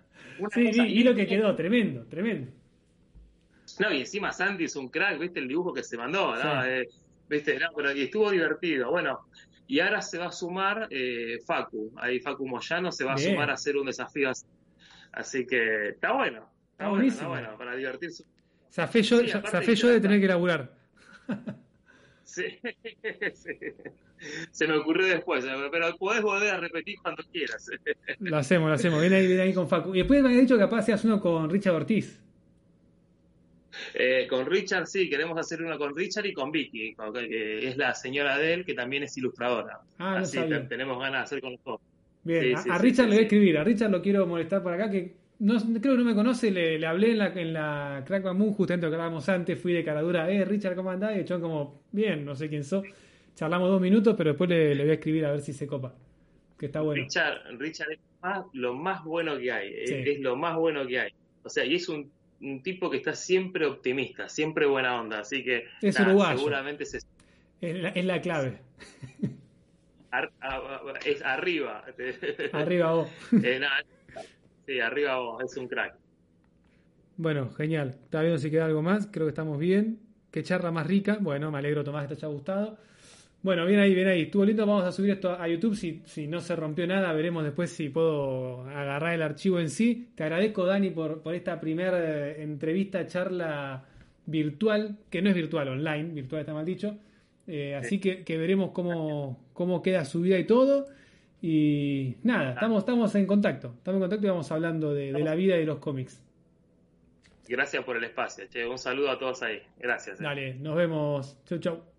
sí, y, y lo que quedó, tremendo, tremendo. No, y encima Sandy es un crack, ¿viste el dibujo que se mandó? ¿no? Sí. Eh, ¿Viste? No, pero y estuvo divertido. Bueno, y ahora se va a sumar eh, Facu, ahí Facu Moyano se va Bien. a sumar a hacer un desafío así. Así que está bueno. Está, bueno, está bueno, para divertirse. Zafé yo, sí, zafé yo de tener que laburar. sí, sí, se me ocurrió después, pero podés volver a repetir cuando quieras. lo hacemos, lo hacemos. Viene ahí, viene ahí con Facu. Y después me había dicho que capaz seas uno con Richard Ortiz. Eh, con Richard, sí, queremos hacer uno con Richard y con Vicky, que es la señora de él, que también es ilustradora. Ah, no Así sabía. tenemos ganas de hacer con los dos. Bien, sí, a, sí, a, Richard sí, le voy a escribir, a Richard lo quiero molestar por acá, que no, creo que no me conoce, le, le hablé en la, en la Crack Moon, justamente lo que hablábamos antes, fui de caradura, eh, Richard, ¿cómo andás? Y echó como, bien, no sé quién sos. Charlamos dos minutos, pero después le, le, voy a escribir a ver si se copa. Que está bueno. Richard, Richard es más, lo más bueno que hay, es, es, lo más bueno que hay. O sea, y es un, un, tipo que está siempre optimista, siempre buena onda, así que es nada, uruguayo. seguramente se... es, la, es la clave. Ar, a, es arriba. Arriba vos. Eh, nada, sí, arriba vos, es un crack. Bueno, genial. Está viendo si queda algo más. Creo que estamos bien. Qué charla más rica. Bueno, me alegro, Tomás, que te haya gustado. Bueno, bien ahí, bien ahí. Estuvo lindo. Vamos a subir esto a YouTube. Si, si no se rompió nada, veremos después si puedo agarrar el archivo en sí. Te agradezco, Dani, por, por esta primera entrevista, charla virtual, que no es virtual, online. Virtual está mal dicho eh, así que, que, veremos cómo, cómo queda su vida y todo. Y nada, estamos, estamos en contacto. Estamos en contacto y vamos hablando de, de la vida y de los cómics. Gracias por el espacio. Che. Un saludo a todos ahí. Gracias. Eh. Dale, nos vemos. Chau, chau.